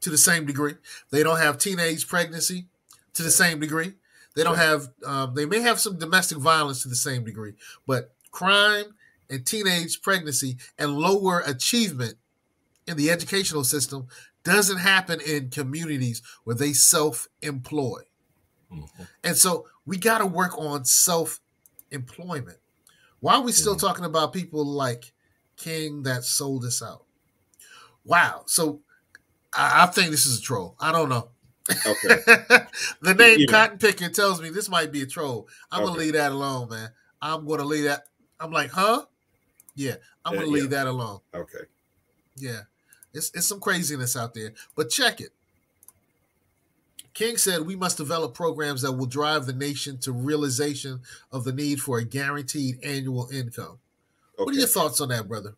to the same degree. They don't have teenage pregnancy to the same degree. They don't have. Um, they may have some domestic violence to the same degree, but crime and teenage pregnancy and lower achievement in the educational system doesn't happen in communities where they self-employ. Mm-hmm. And so we got to work on self-employment. Why are we still mm-hmm. talking about people like King that sold us out? Wow. So I, I think this is a troll. I don't know. Okay. [laughs] the name Cotton Picker tells me this might be a troll. I'm okay. gonna leave that alone, man. I'm gonna leave that. I'm like, huh? Yeah, I'm gonna uh, leave that alone. Okay. Yeah, it's it's some craziness out there, but check it. King said we must develop programs that will drive the nation to realization of the need for a guaranteed annual income. Okay. What are your thoughts on that, brother?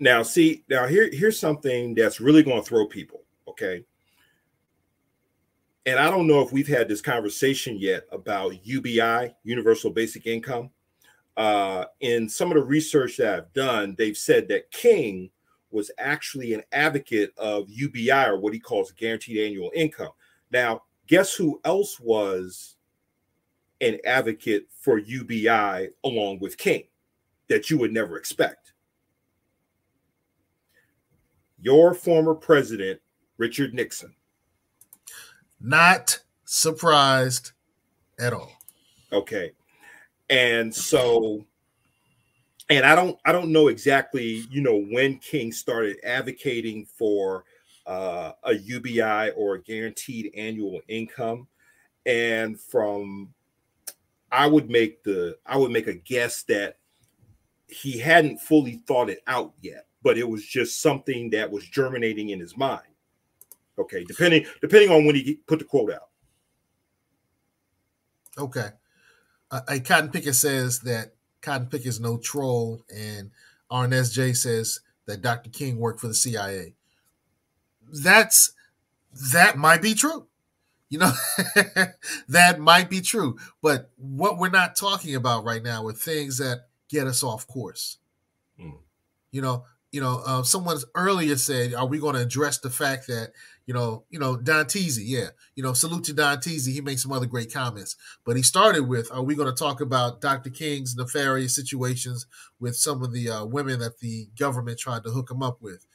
Now, see, now here here's something that's really going to throw people. Okay, and I don't know if we've had this conversation yet about UBI, Universal Basic Income. Uh, in some of the research that I've done, they've said that King was actually an advocate of UBI or what he calls guaranteed annual income. Now, guess who else was an advocate for UBI along with King that you would never expect? Your former president, Richard Nixon. Not surprised at all. Okay. And so and I don't I don't know exactly, you know, when King started advocating for uh, a UBI or a guaranteed annual income. And from I would make the I would make a guess that he hadn't fully thought it out yet, but it was just something that was germinating in his mind. Okay, depending depending on when he put the quote out. Okay. Uh, a Cotton Picker says that Cotton Picker is no troll, and RNSJ says that Dr. King worked for the CIA. That's that might be true. You know, [laughs] that might be true. But what we're not talking about right now are things that get us off course. Mm. You know, you know, uh, someone earlier said, "Are we going to address the fact that you know, you know, Don Teasy, yeah, you know, salute to Don Teasy. He made some other great comments, but he started with, "Are we going to talk about Dr. King's nefarious situations with some of the uh, women that the government tried to hook him up with?"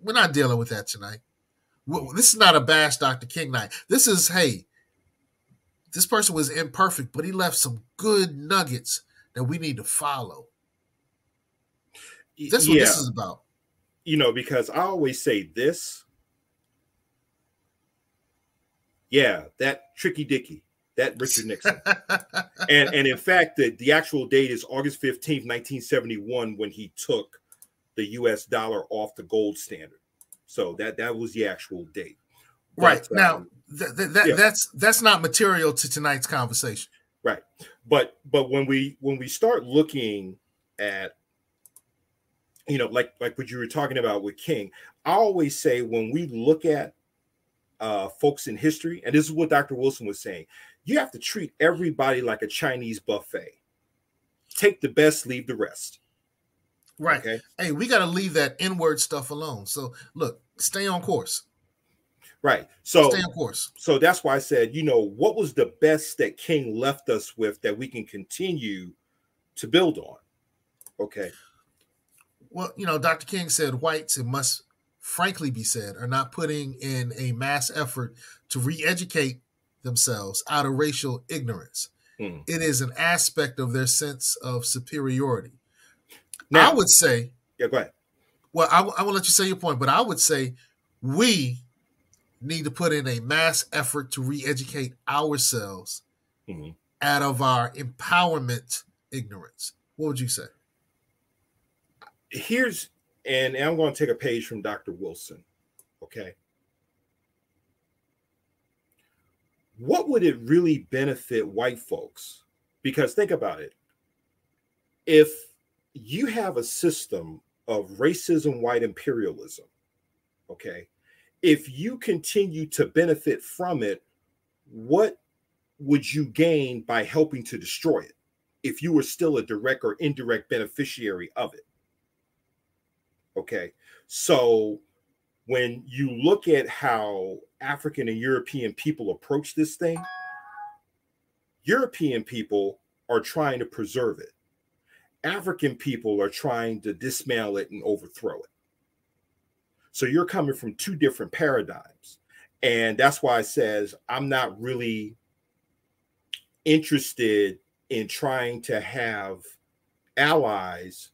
We're not dealing with that tonight. This is not a bash Dr. King night. This is, hey, this person was imperfect, but he left some good nuggets that we need to follow. That's what yeah. this is about. You know, because I always say this. Yeah, that tricky dicky, that Richard Nixon. [laughs] and and in fact, the, the actual date is August 15th, 1971, when he took the US dollar off the gold standard. So that that was the actual date. right now, um, th- th- that, yeah. that's that's not material to tonight's conversation. right but but when we when we start looking at you know like like what you were talking about with king i always say when we look at uh folks in history and this is what dr wilson was saying you have to treat everybody like a chinese buffet take the best leave the rest Right. Okay. Hey, we got to leave that inward stuff alone. So look, stay on course. right so stay on course. so that's why i said you know what was the best that king left us with that we can continue to build on okay Well, you know, Dr. King said whites, it must frankly be said, are not putting in a mass effort to re educate themselves out of racial ignorance. Hmm. It is an aspect of their sense of superiority. Now- I would say, yeah go ahead well, I, will- I will let you say your point, but I would say we need to put in a mass effort to re educate ourselves Mhm. out of our empowerment ignorance. What would you say? Here's and I'm going to take a page from Dr. Wilson. Okay. What would it really benefit white folks? Because think about it. If you have a system of racism, white imperialism, okay, if you continue to benefit from it, what would you gain by helping to destroy it if you were still a direct or indirect beneficiary of it? Okay. So when you look at how African and European people approach this thing, European people are trying to preserve it. African people are trying to dismantle it and overthrow it. So you're coming from two different paradigms. And that's why it says I'm not really interested in trying to have allies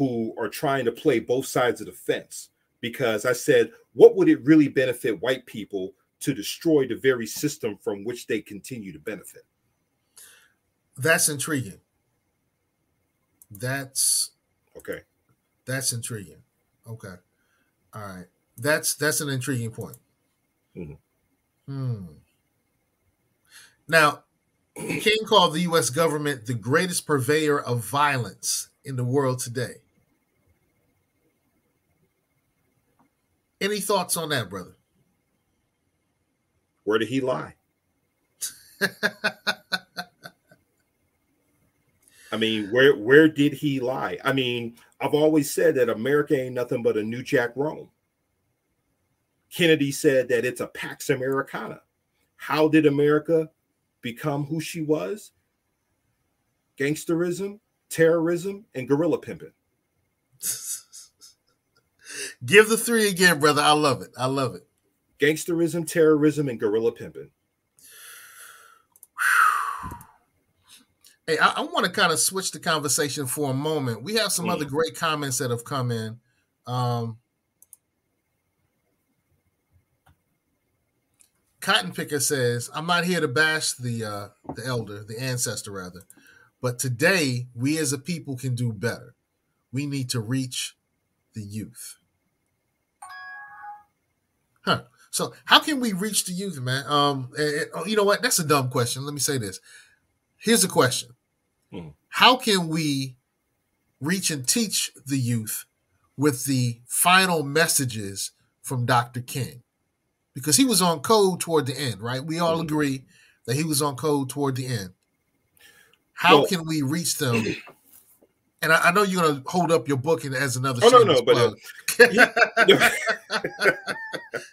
who are trying to play both sides of the fence because I said, what would it really benefit white people to destroy the very system from which they continue to benefit? That's intriguing. That's Okay. that's intriguing. Okay. All right. That's that's an intriguing point. Mhm. Hmm. Now, King called the U.S. government the greatest purveyor of violence in the world today. Any thoughts on that, brother? Where did he lie? I mean, where where did he lie? I mean, I've always said that America ain't nothing but a new Jack Rome. Kennedy said that it's a Pax Americana. How did America become who she was? Gangsterism, terrorism, and guerrilla pimping. [laughs] Give the three again, brother. I love it. I love it. Gangsterism, terrorism, and guerrilla pimping. Hey, I, I want to kind of switch the conversation for a moment. We have some Mm. other great comments that have come in. Um, Cotton Picker says, "I'm not here to bash the uh, the elder, the ancestor rather, but today we as a people can do better. We need to reach the youth." Huh. So, how can we reach the youth, man? Um, and- and- oh, you know what? That's a dumb question. Let me say this. Here's a question how can we reach and teach the youth with the final messages from Dr. King? Because he was on code toward the end, right? We all agree that he was on code toward the end. How Well- can we reach them? And I, I know you're going to hold up your book in- as another. Oh, no, no, but, uh.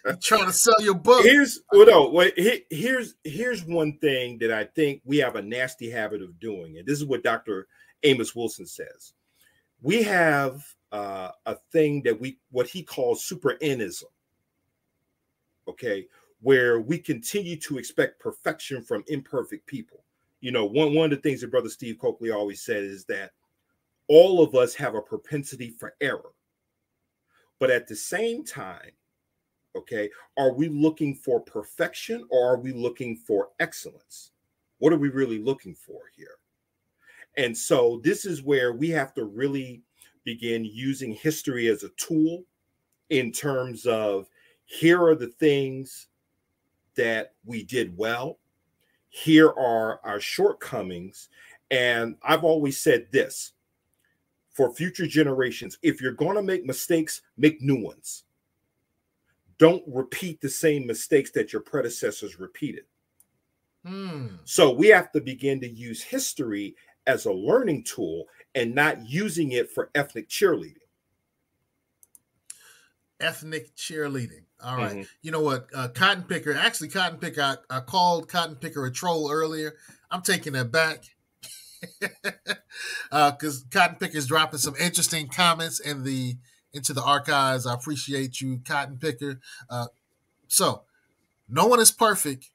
You're trying to sell your book. Here's well, no, wait, he- here's here's one thing that I think we have a nasty habit of doing, and this is what Dr. Amos Wilson says. We have uh, a thing that we what he calls super Nism. Okay, where we continue to expect perfection from imperfect people. you know, one one of the things that Brother Steve Cokely always said is that all of us have a propensity for error. But at the same time, okay, are we looking for perfection or are we looking for excellence? What are we really looking for here? And so this is where we have to really begin using history as a tool in terms of here are the things that we did well. Here are our shortcomings. And I've always said this for future generations if you're going to make mistakes, make new ones. Don't repeat the same mistakes that your predecessors repeated. Hmm. So we have to begin to use history as a learning tool and not using it for ethnic cheerleading. Ethnic cheerleading. All right. Mm-hmm. You know what? Uh, Cotton Picker, actually, Cotton Picker, I, I called Cotton Picker a troll earlier. I'm taking that back. Because [laughs] uh, Cotton Picker is dropping some interesting comments in the into the archives. I appreciate you, Cotton Picker. Uh, so, no one is perfect,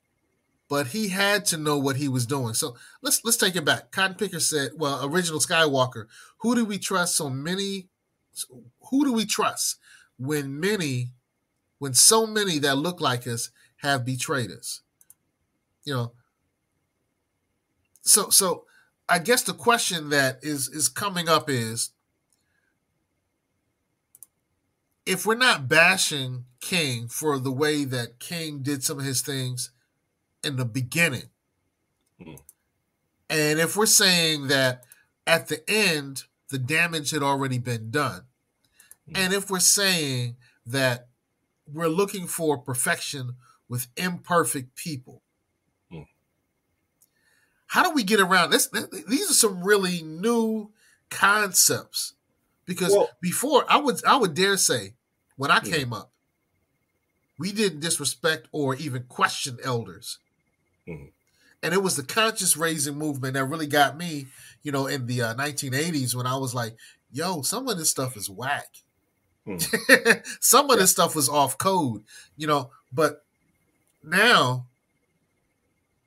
but he had to know what he was doing. So let's let's take it back. Cotton Picker said, "Well, original Skywalker, who do we trust? So many, who do we trust when many, when so many that look like us have betrayed us? You know." So so, I guess the question that is is coming up is. If we're not bashing King for the way that King did some of his things, in the beginning. Mm. And if we're saying that at the end, the damage had already been done, mm. and if we're saying that we're looking for perfection with imperfect people. How do we get around this? These are some really new concepts because Well- before I would I would dare say when I Mm. came up, we didn't disrespect or even question elders. Mhm. And it was the conscious raising movement that really got me, you know, in the uh, 1980s when I was like, yo, some of this stuff is whack. Mm. [laughs] some of this stuff was off code, you know, but now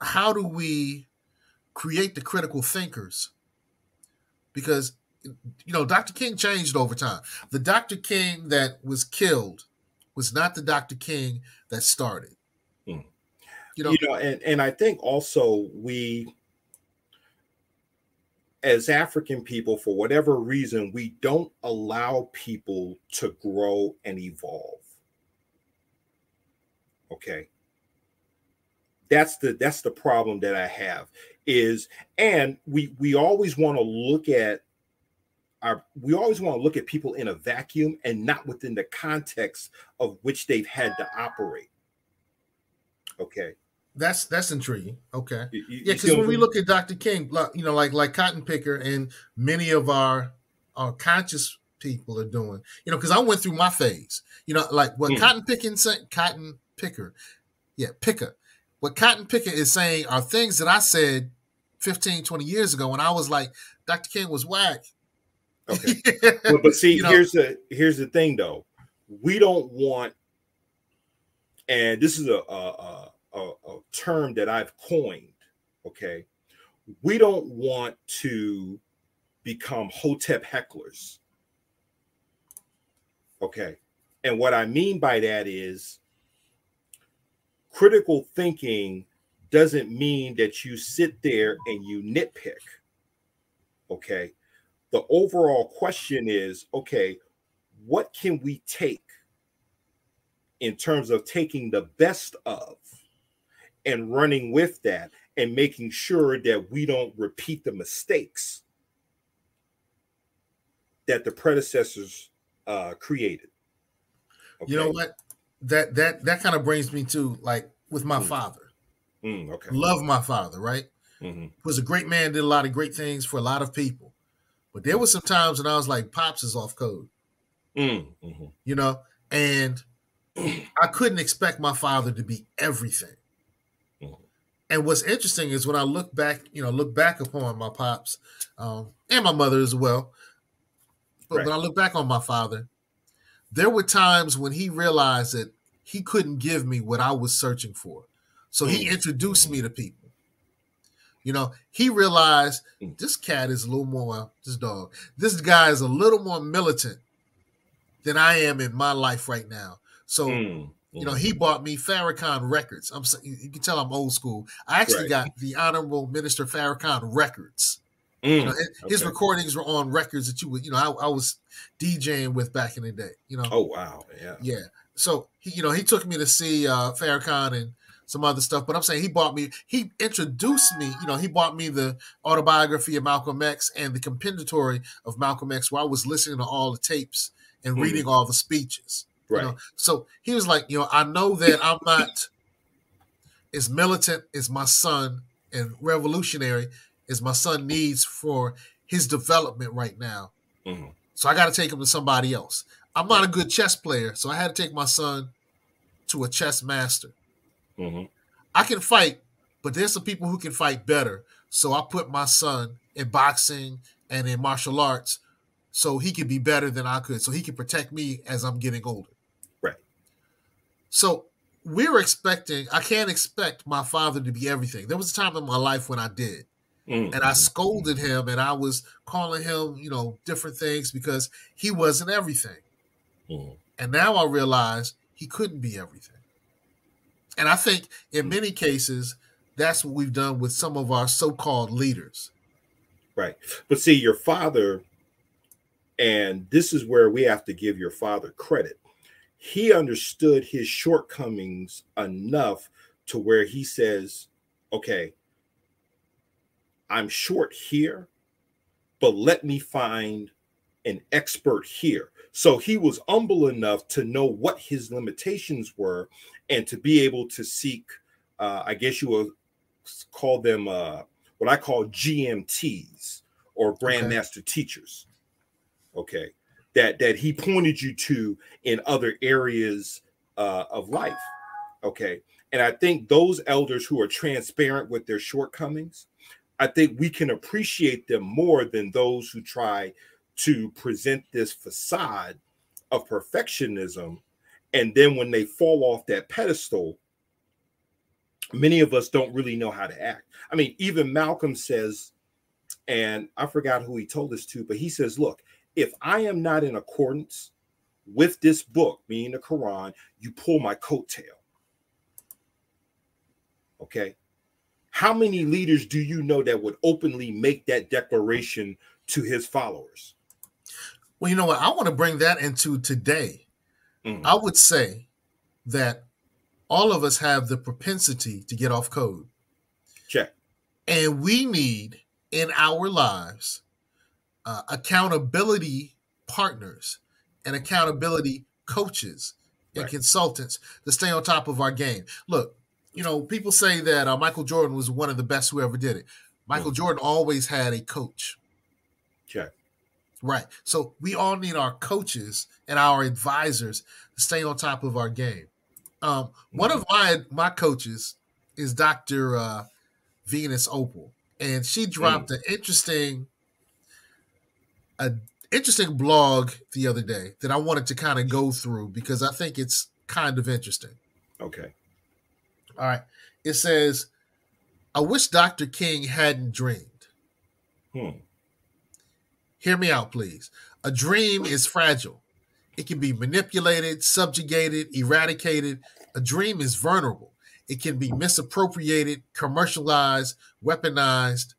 how do we create the critical thinkers? Because you know, Dr. King changed over time. The Dr. King that was killed was not the Dr. King that started. Mm. You know, you know and, and i think also we as african people for whatever reason we don't allow people to grow and evolve okay that's the that's the problem that i have is and we we always want to look at our we always want to look at people in a vacuum and not within the context of which they've had to operate okay That's that's intriguing. Okay. You- you- yeah, because when we look at Dr. King, you know, like like Cotton Picker and many of our our conscious people are doing, you know, because I went through my phase. You know, like what Mm. Cotton Picking said, Cotton Picker, yeah, Picker. What Cotton Picker is saying are things that I said 15, 20 years ago when I was like, Dr. King was whack. Okay. [laughs] but, but see, You know- here's the here's the thing though. We don't want, and this is a a, a a a term that I've coined. Okay, we don't want to become hotep hecklers. Okay, and what I mean by that is critical thinking doesn't mean that you sit there and you nitpick. Okay the overall question is okay what can we take in terms of taking the best of and running with that and making sure that we don't repeat the mistakes that the predecessors uh, created You know what? That that that kind of brings me to like with my father. Mm, okay Love my father, right? Mhm. Was a great man, did a lot of great things for a lot of people. But there was some times when I was like, Pops is off code, Mm, mhm. you know, and I couldn't expect my father to be everything. Mhm. And what's interesting is when I look back, you know, look back upon my pops um, and my mother as well. But when I look back on my father, there were times when he realized that he couldn't give me what I was searching for. So he Mm. introduced me to people. You know, he realized this cat is a little more this dog. This guy is a little more militant than I am in my life right now. So Mm, you know, he bought me Farrakhan records. I'm you can tell I'm old school. I actually Right. got the Honorable Minister Farrakhan records. You know, Mm, his okay. recordings were on records that you would, you know, I, I was DJing with back in the day. You know, Oh wow, yeah. yeah. So he, you know, he took me to see uh Farrakhan and some other stuff. But I'm saying he bought me, he introduced me, you know, he bought me the autobiography of Malcolm X and the compendatory of Malcolm X, where I was listening to all the tapes and Mhm. reading all the speeches. you Right. know. So he was like, you know, I know that I'm not as militant as my son and revolutionary as my son needs for his development right now. Mhm. So I got to take him to somebody else. I'm not a good chess player, so I had to take my son to a chess master. Mhm. I can fight, but there's some people who can fight better. So I put my son in boxing and in martial arts so he could be better than I could, so he could protect me as I'm getting older. Right. So we're expecting, I can't expect my father to be everything. There was a time in my life when I did. Mm, And I scolded him and I was calling him, you know, different things because he wasn't everything. mm. And now I realize he couldn't be everything. And I think in many cases, that's what we've done with some of our so called leaders. Right. But see, your father, and this is where we have to give your father credit. He understood his shortcomings enough to where he says, okay, I'm short here, but let me find an expert here. So he was humble enough to know what his limitations were and to be able to seek, uh, I guess you will call them uh, what I call GMTs or grandmaster teachers. Okay, that that he pointed you to in other areas uh, of life. Okay, and I think those elders who are transparent with their shortcomings, I think we can appreciate them more than those who try to present this facade of perfectionism, and then when they fall off that pedestal, many of us don't really know how to act. I mean, even Malcolm says, and I forgot who he told this to, but he says, Look, if I am not in accordance with this book, meaning the Quran, you pull my coattail. Okay. How many leaders do you know that would openly make that declaration to his followers? Well, you know what? I want to bring that into today. Mm. I would say that all of us have the propensity to get off code. Check. And we need in our lives uh, accountability partners and accountability coaches and Right. consultants to stay on top of our game. Look, you know, people say that uh, Michael Jordan was one of the best who ever did it. Michael Jordan always had a coach. Check. Right. So we all need our coaches and our advisors to stay on top of our game. Um, one of my my coaches is Dr. Uh, Venus Opal, and she dropped an interesting a interesting blog the other day that I wanted to kind of go through because I think it's kind of interesting. Okay. All right. It says, I wish Dr. King hadn't dreamed. Hmm. Hear me out, please. A dream is fragile. It can be manipulated, subjugated, eradicated. A dream is vulnerable. It can be misappropriated, commercialized, weaponized.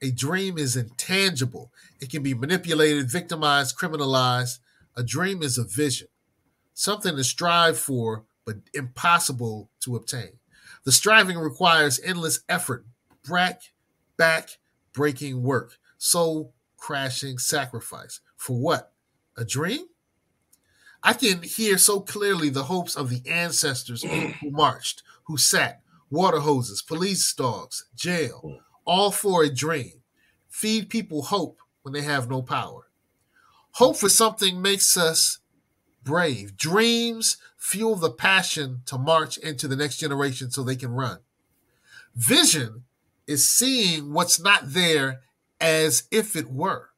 A dream is intangible. It can be manipulated, victimized, criminalized. A dream is a vision, something to strive for, but impossible to obtain. The striving requires endless effort, back, back breaking work, soul crashing sacrifice. For what? A dream? I can hear so clearly the hopes of the ancestors who [clears throat] marched, who sat, water hoses, police dogs, jail, all for a dream. Feed people hope when they have no power. Hope for something makes us brave. Dreams fuel the passion to march into the next generation so they can run. Vision is seeing what's not there as if it were.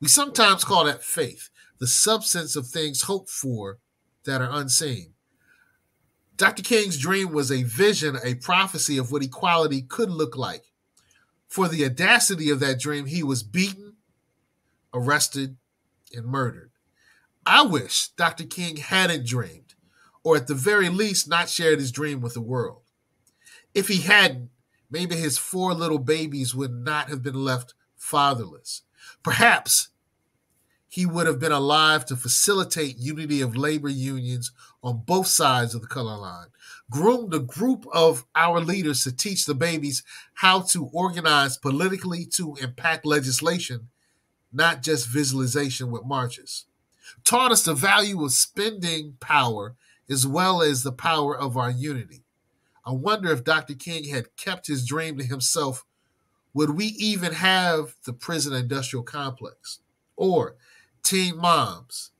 We sometimes call that faith, the substance of things hoped for that are unseen. Dr. King's dream was a vision, a prophecy of what equality could look like. For the audacity of that dream, he was beaten, arrested, and murdered. I wish Dr. King hadn't dreamed, or at the very least, not shared his dream with the world. If he hadn't, maybe his four little babies would not have been left fatherless. Perhaps he would have been alive to facilitate unity of labor unions on both sides of the color line, groomed a group of our leaders to teach the babies how to organize politically to impact legislation, not just visualization with marches, taught us the value of spending power as well as the power of our unity. I wonder if Dr. King had kept his dream to himself, would we even have the prison industrial complex? Or teen moms,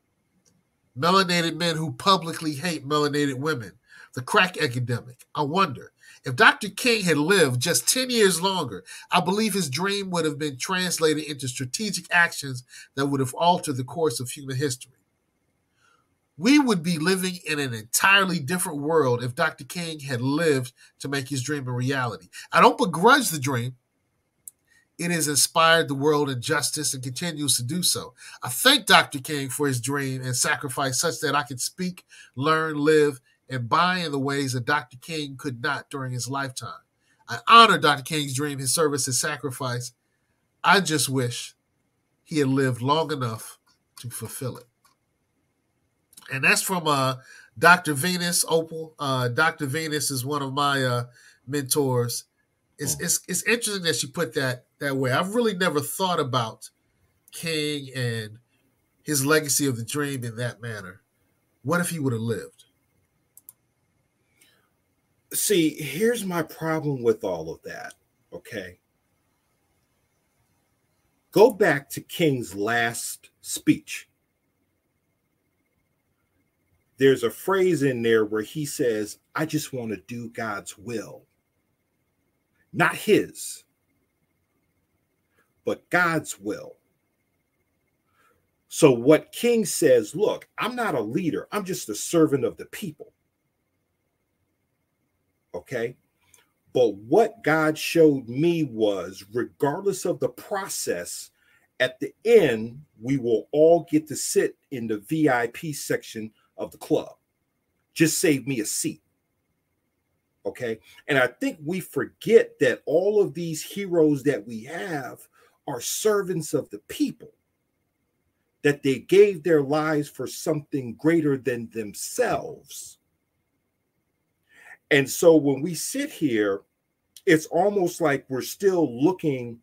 melanated men who publicly hate melanated women, the crack epidemic. I wonder if Dr. King had lived just 10 years longer, I believe his dream would have been translated into strategic actions that would have altered the course of human history. We would be living in an entirely different world if Dr. King had lived to make his dream a reality. I don't begrudge the dream. It has inspired the world in justice and continues to do so. I thank Dr. King for his dream and sacrifice such that I can speak, learn, live, and buy in the ways that Dr. King could not during his lifetime. I honor Dr. King's dream, his service, his sacrifice. I just wish he had lived long enough to fulfill it. And that's from uh, Dr. Venus Opal. Uh, Dr. Venus is one of my uh, mentors. It's, it's it's interesting that she put that that way. I've really never thought about King and his legacy of the dream in that manner. What if he would have lived? See, here's my problem with all of that. Okay. Go back to King's last speech. There's a phrase in there where he says, I just want to do God's will, not his but God's will. So, what King says, look, I'm not a leader, I'm just a servant of the people. Okay. But what God showed me was, regardless of the process, at the end, we will all get to sit in the VIP section of the club. Just save me a seat. Okay. And I think we forget that all of these heroes that we have are servants of the people, that they gave their lives for something greater than themselves. And so when we sit here, it's almost like we're still looking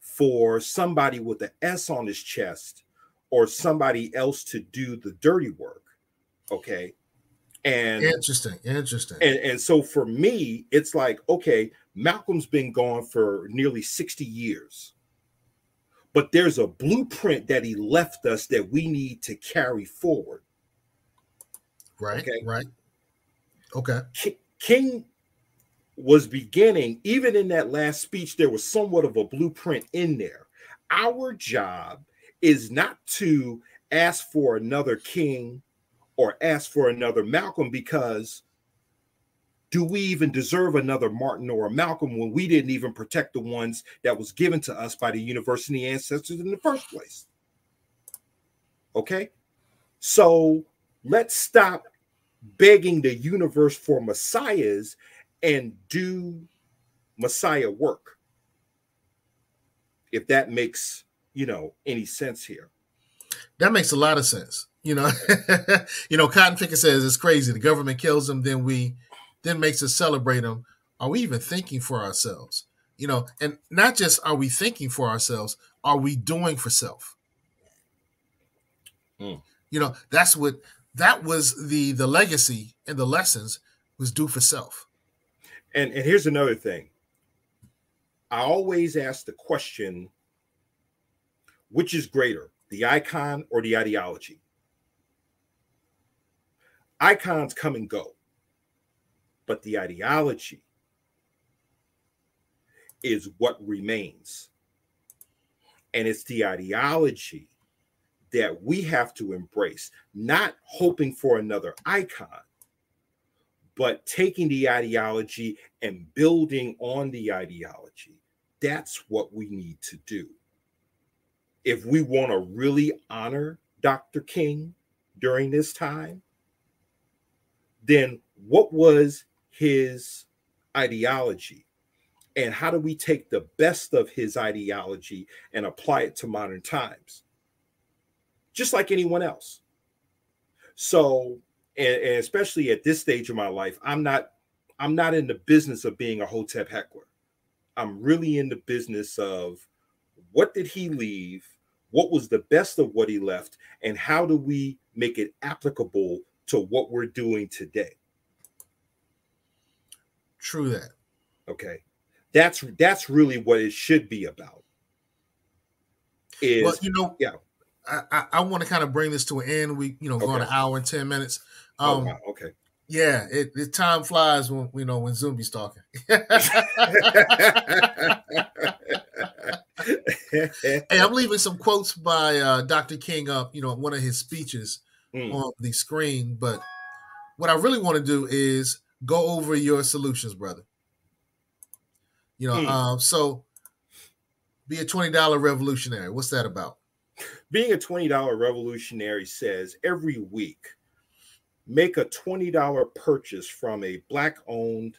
for somebody with an S on his chest or somebody else to do the dirty work. Okay. And interesting, interesting. And, and so for me, it's like, okay, Malcolm's been gone for nearly 60 years. But there's a blueprint that he left us that we need to carry forward. Right. Okay. Right. Okay. King was beginning, even in that last speech, there was somewhat of a blueprint in there. Our job is not to ask for another king or ask for another Malcolm because do we even deserve another Martin or a Malcolm when we didn't even protect the ones that was given to us by the university ancestors in the first place? Okay. So let's stop begging the universe for messiahs and do messiah work. If that makes, you know, any sense here. That makes a lot of sense. You know, [laughs] you know, Cotton Picker says it's crazy. The government kills them, then we then makes us celebrate them. Are we even thinking for ourselves? You know, and not just are we thinking for ourselves, are we doing for self? Mm. You know, that's what that was the the legacy and the lessons was do for self. And and here's another thing. I always ask the question which is greater, the icon or the ideology? icons come and go, but the ideology is what remains. And it's the ideology that we have to embrace, not hoping for another icon, but taking the ideology and building on the ideology that's what we need to do. If we want to really honor Dr. King during this time, then what was his ideology? And how do we take the best of his ideology and apply it to modern times? Just like anyone else. So, and, and especially at this stage of my life, I'm not I'm not in the business of being a hotep heckler. I'm really in the business of what did he leave? What was the best of what he left? And how do we make it applicable to what we're doing today? True that. Okay. That's that's really what it should be about. Is well, you know, yeah. I, I, I want to kind of bring this to an end. We, you know, okay. going an hour and 10 minutes. Oh, um, oh, wow. okay. Yeah, it, it, time flies when you know when Zumbi's talking. [laughs] hey, I'm leaving some quotes by uh, Dr. King up, you know, one of his speeches mm. on the screen. But what I really want to do is go over your solutions, brother. You know, mm. um, so be a twenty dollar revolutionary. What's that about? Being a twenty dollar revolutionary says every week make a $20 purchase from a black owned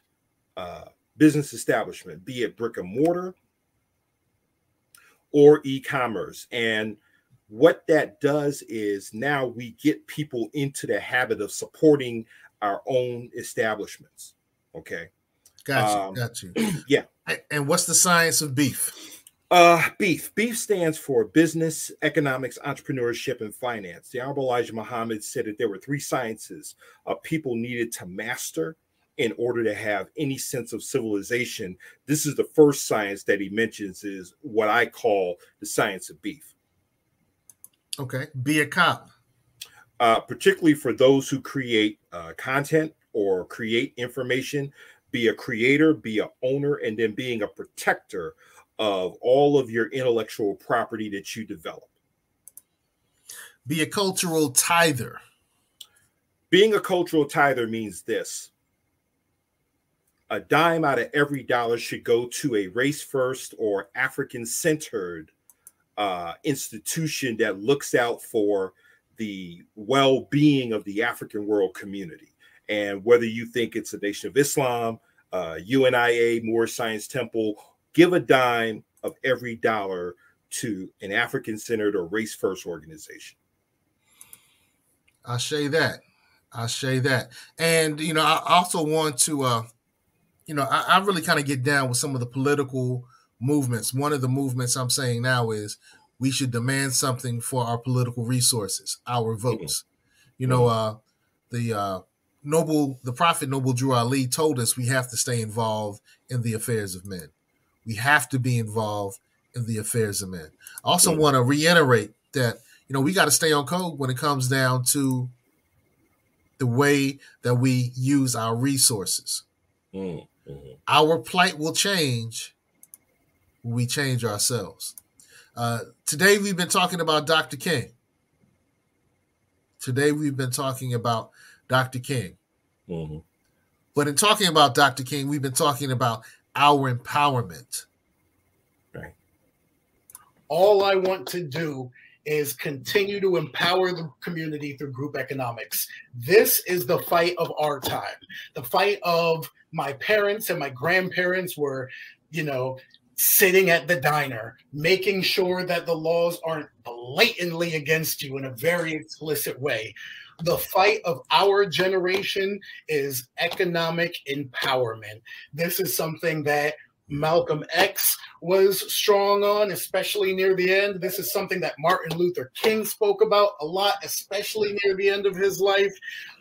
uh, business establishment, be it brick and mortar or e commerce. And what that does is now we get people into the habit of supporting our own establishments. Okay. Got you. Um, got you. [clears throat] Yeah. And what's the science of beef? Uh, beef. Beef stands for business, economics, entrepreneurship, and finance. The Honorable Elijah Muhammad said that there were three sciences uh, people needed to master in order to have any sense of civilization. This is the first science that he mentions is what I call the science of beef. Okay, be a cop. Uh, particularly for those who create uh, content or create information, be a creator, be a owner, and then being a protector of all of your intellectual property that you develop. Be a cultural tither. Being a cultural tither means this a dime out of every dollar should go to a race first or African centered uh, institution that looks out for the well being of the African world community. And whether you think it's a Nation of Islam, uh, UNIA, Moorish Science Temple, give a dime of every dollar to an African centered or race first organization. I say that. I say that. And, you know, I also want to, uh, you know, I, I really kind of get down with some of the political movements. One of the movements I'm saying now is we should demand something for our political resources, our mm-hmm. votes. Mm-hmm. You know, uh, the uh, noble, the prophet Noble Drew Ali told us we have to stay involved in the affairs of men. We have to be involved in the affairs of men. I also mm-hmm. want to reiterate that you know we got to stay on code when it comes down to the way that we use our resources. Mm-hmm. Our plight will change when we change ourselves. Uh, today we've been talking about Dr. King. Today we've been talking about Dr. King. Mm-hmm. But in talking about Dr. King, we've been talking about our empowerment. Right. All I want to do is continue to empower the community through group economics. This is the fight of our time. The fight of my parents and my grandparents were, you know, sitting at the diner, making sure that the laws aren't blatantly against you in a very explicit way the fight of our generation is economic empowerment. This is something that Malcolm X was strong on, especially near the end. This is something that Martin Luther King spoke about a lot, especially near the end of his life.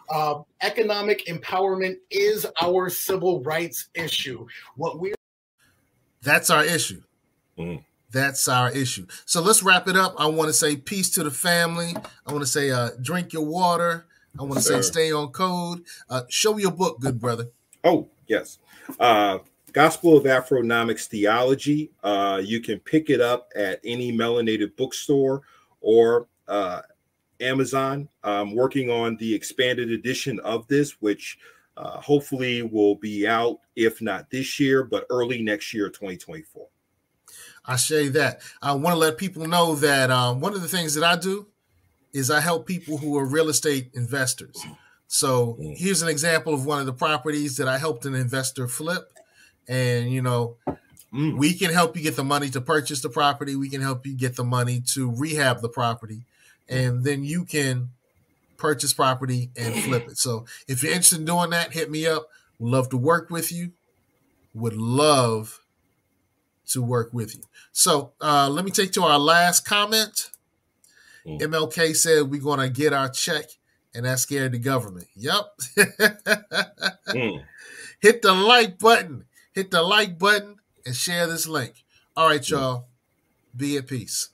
Uh, economic empowerment is our civil rights issue. What we that's our issue. Mm. That's our issue. So let's wrap it up. I want to say peace to the family. I want to say uh, drink your water. I want to say stay on code. Uh, show your book, good brother. Oh, yes. Uh, Gospel of Afronomics Theology. Uh, you can pick it up at any melanated bookstore or uh, Amazon. I'm working on the expanded edition of this, which uh, hopefully will be out, if not this year, but early next year, 2024. I say that. I want to let people know that um, one of the things that I do is I help people who are real estate investors. So Mm. here's an example of one of the properties that I helped an investor flip. And, you know, Mm. we can help you get the money to purchase the property. We can help you get the money to rehab the property. And then you can purchase property and flip it. So if you're interested in doing that, hit me up. Would love to work with you. Would love to work with you. So uh, let me take to our last comment. MLK said we're going to get our check, and that scared the government. Yep. Mm. [laughs] Hit the like button. Hit the like button and share this link. All right, y'all. Be at peace.